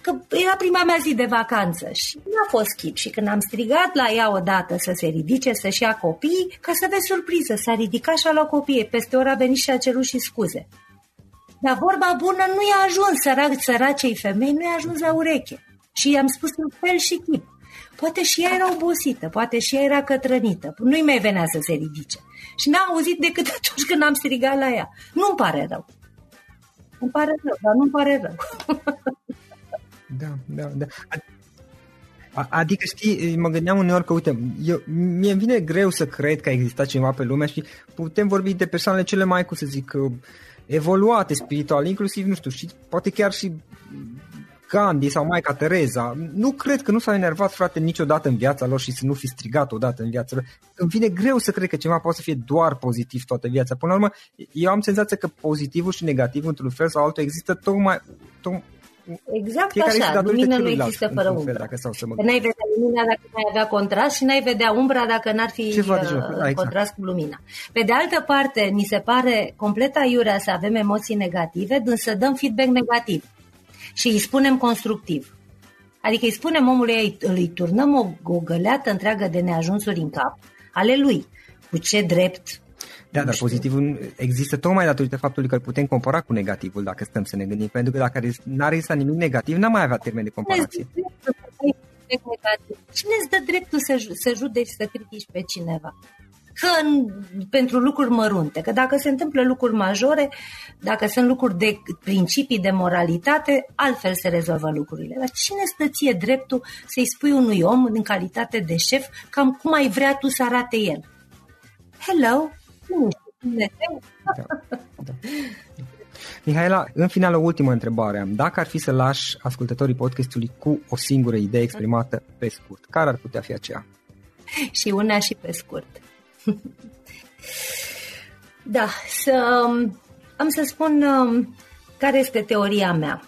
Că era prima mea zi de vacanță și n-a fost chip și când am strigat la ea odată să se ridice, să-și ia copiii, ca să vezi surpriză, s-a ridicat și a luat copiii, peste ora a venit și a cerut și scuze. Dar vorba bună nu i-a ajuns, sărac, săracei femei, nu i-a ajuns la ureche. Și i-am spus în fel și chip. Poate și ea era obosită, poate și ea era cătrănită. Nu-i mai venea să se ridice. Și n-a auzit decât atunci când am strigat la ea. Nu-mi pare rău. Îmi pare rău, dar nu-mi pare rău. Da, da, da. Adică, știi, mă gândeam uneori că, uite, eu, mie îmi vine greu să cred că a existat cineva pe lume și putem vorbi de persoanele cele mai, cum să zic, evoluate spiritual, inclusiv, nu știu, și poate chiar și Gandhi sau Maica Tereza. Nu cred că nu s-au enervat, frate, niciodată în viața lor și să nu fi strigat odată în viața lor. Îmi vine greu să cred că ceva poate să fie doar pozitiv toată viața. Până la urmă, eu am senzația că pozitivul și negativul, într-un fel sau altul, există tocmai, tocmai Exact așa, lumina nu există fără umbră. Dacă sau să mă n-ai vedea lumina dacă n-ai avea contrast și n-ai vedea umbra dacă n-ar fi uh, exact. contrast cu lumina. Pe de altă parte, mi se pare complet aiurea să avem emoții negative, însă dăm feedback negativ și îi spunem constructiv. Adică îi spunem omului, îi turnăm o, o găleată întreagă de neajunsuri în cap, ale lui. Cu ce drept da, dar pozitivul există tocmai datorită faptului că îl putem compara cu negativul dacă stăm să ne gândim. Pentru că dacă n-ar exista nimic negativ, n-am mai avea termen de comparație. Cine îți dă dreptul să, să judeci, să critici pe cineva? Că în, pentru lucruri mărunte, că dacă se întâmplă lucruri majore, dacă sunt lucruri de principii de moralitate, altfel se rezolvă lucrurile. Dar cine stă ție dreptul să-i spui unui om în calitate de șef cam cum ai vrea tu să arate el? Hello, da, da. Mihaela, în final o ultimă întrebare am. Dacă ar fi să lași ascultătorii podcastului cu o singură idee exprimată pe scurt, care ar putea fi aceea? Și una și pe scurt. da, să, am să spun um, care este teoria mea.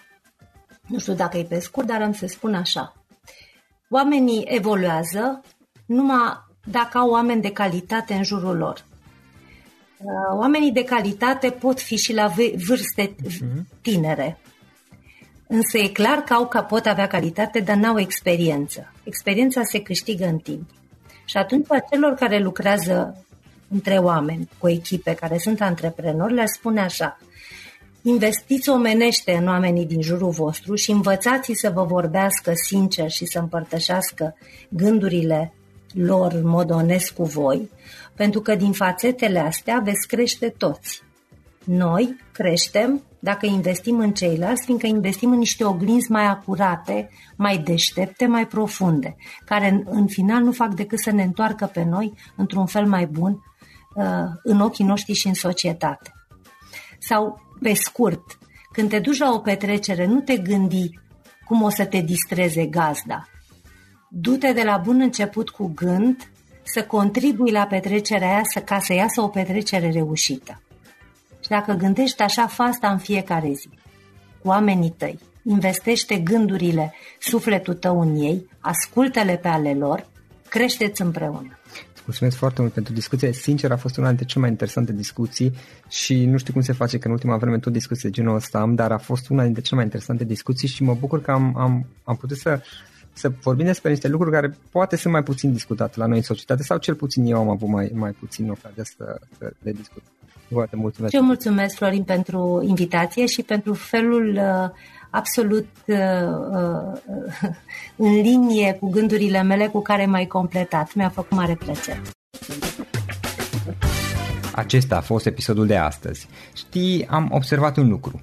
Nu știu dacă e pe scurt, dar am să spun așa. Oamenii evoluează numai dacă au oameni de calitate în jurul lor. Uh, oamenii de calitate pot fi și la vârste mhm. tinere. Însă e clar că au că pot avea calitate, dar n-au experiență. Experiența se câștigă în timp. Și atunci celor care lucrează între oameni, cu echipe care sunt antreprenori, le spune așa, investiți omenește în oamenii din jurul vostru și învățați să vă vorbească sincer și să împărtășească gândurile lor în mod onest cu voi, pentru că din fațetele astea veți crește toți. Noi creștem dacă investim în ceilalți, fiindcă investim în niște oglinzi mai acurate, mai deștepte, mai profunde, care în, în final nu fac decât să ne întoarcă pe noi într-un fel mai bun uh, în ochii noștri și în societate. Sau, pe scurt, când te duci la o petrecere, nu te gândi cum o să te distreze gazda, du-te de la bun început cu gând să contribui la petrecerea aia să, ca să iasă o petrecere reușită. Și dacă gândești așa, fă asta în fiecare zi. Cu oamenii tăi, investește gândurile, sufletul tău în ei, ascultă-le pe ale lor, creșteți împreună. Mulțumesc foarte mult pentru discuție. Sincer, a fost una dintre cele mai interesante discuții și nu știu cum se face că în ultima vreme tot discuții de genul ăsta am, dar a fost una dintre cele mai interesante discuții și mă bucur că am, am, am putut să să vorbim despre niște lucruri care poate sunt mai puțin discutate la noi în societate sau cel puțin eu am avut mai, mai puțin ocazia să, să le discut. Foarte mulțumesc. Eu mulțumesc, Florin, pentru invitație și pentru felul uh, absolut uh, uh, în linie cu gândurile mele cu care m-ai completat. Mi-a făcut mare plăcere. Acesta a fost episodul de astăzi. Știi, am observat un lucru.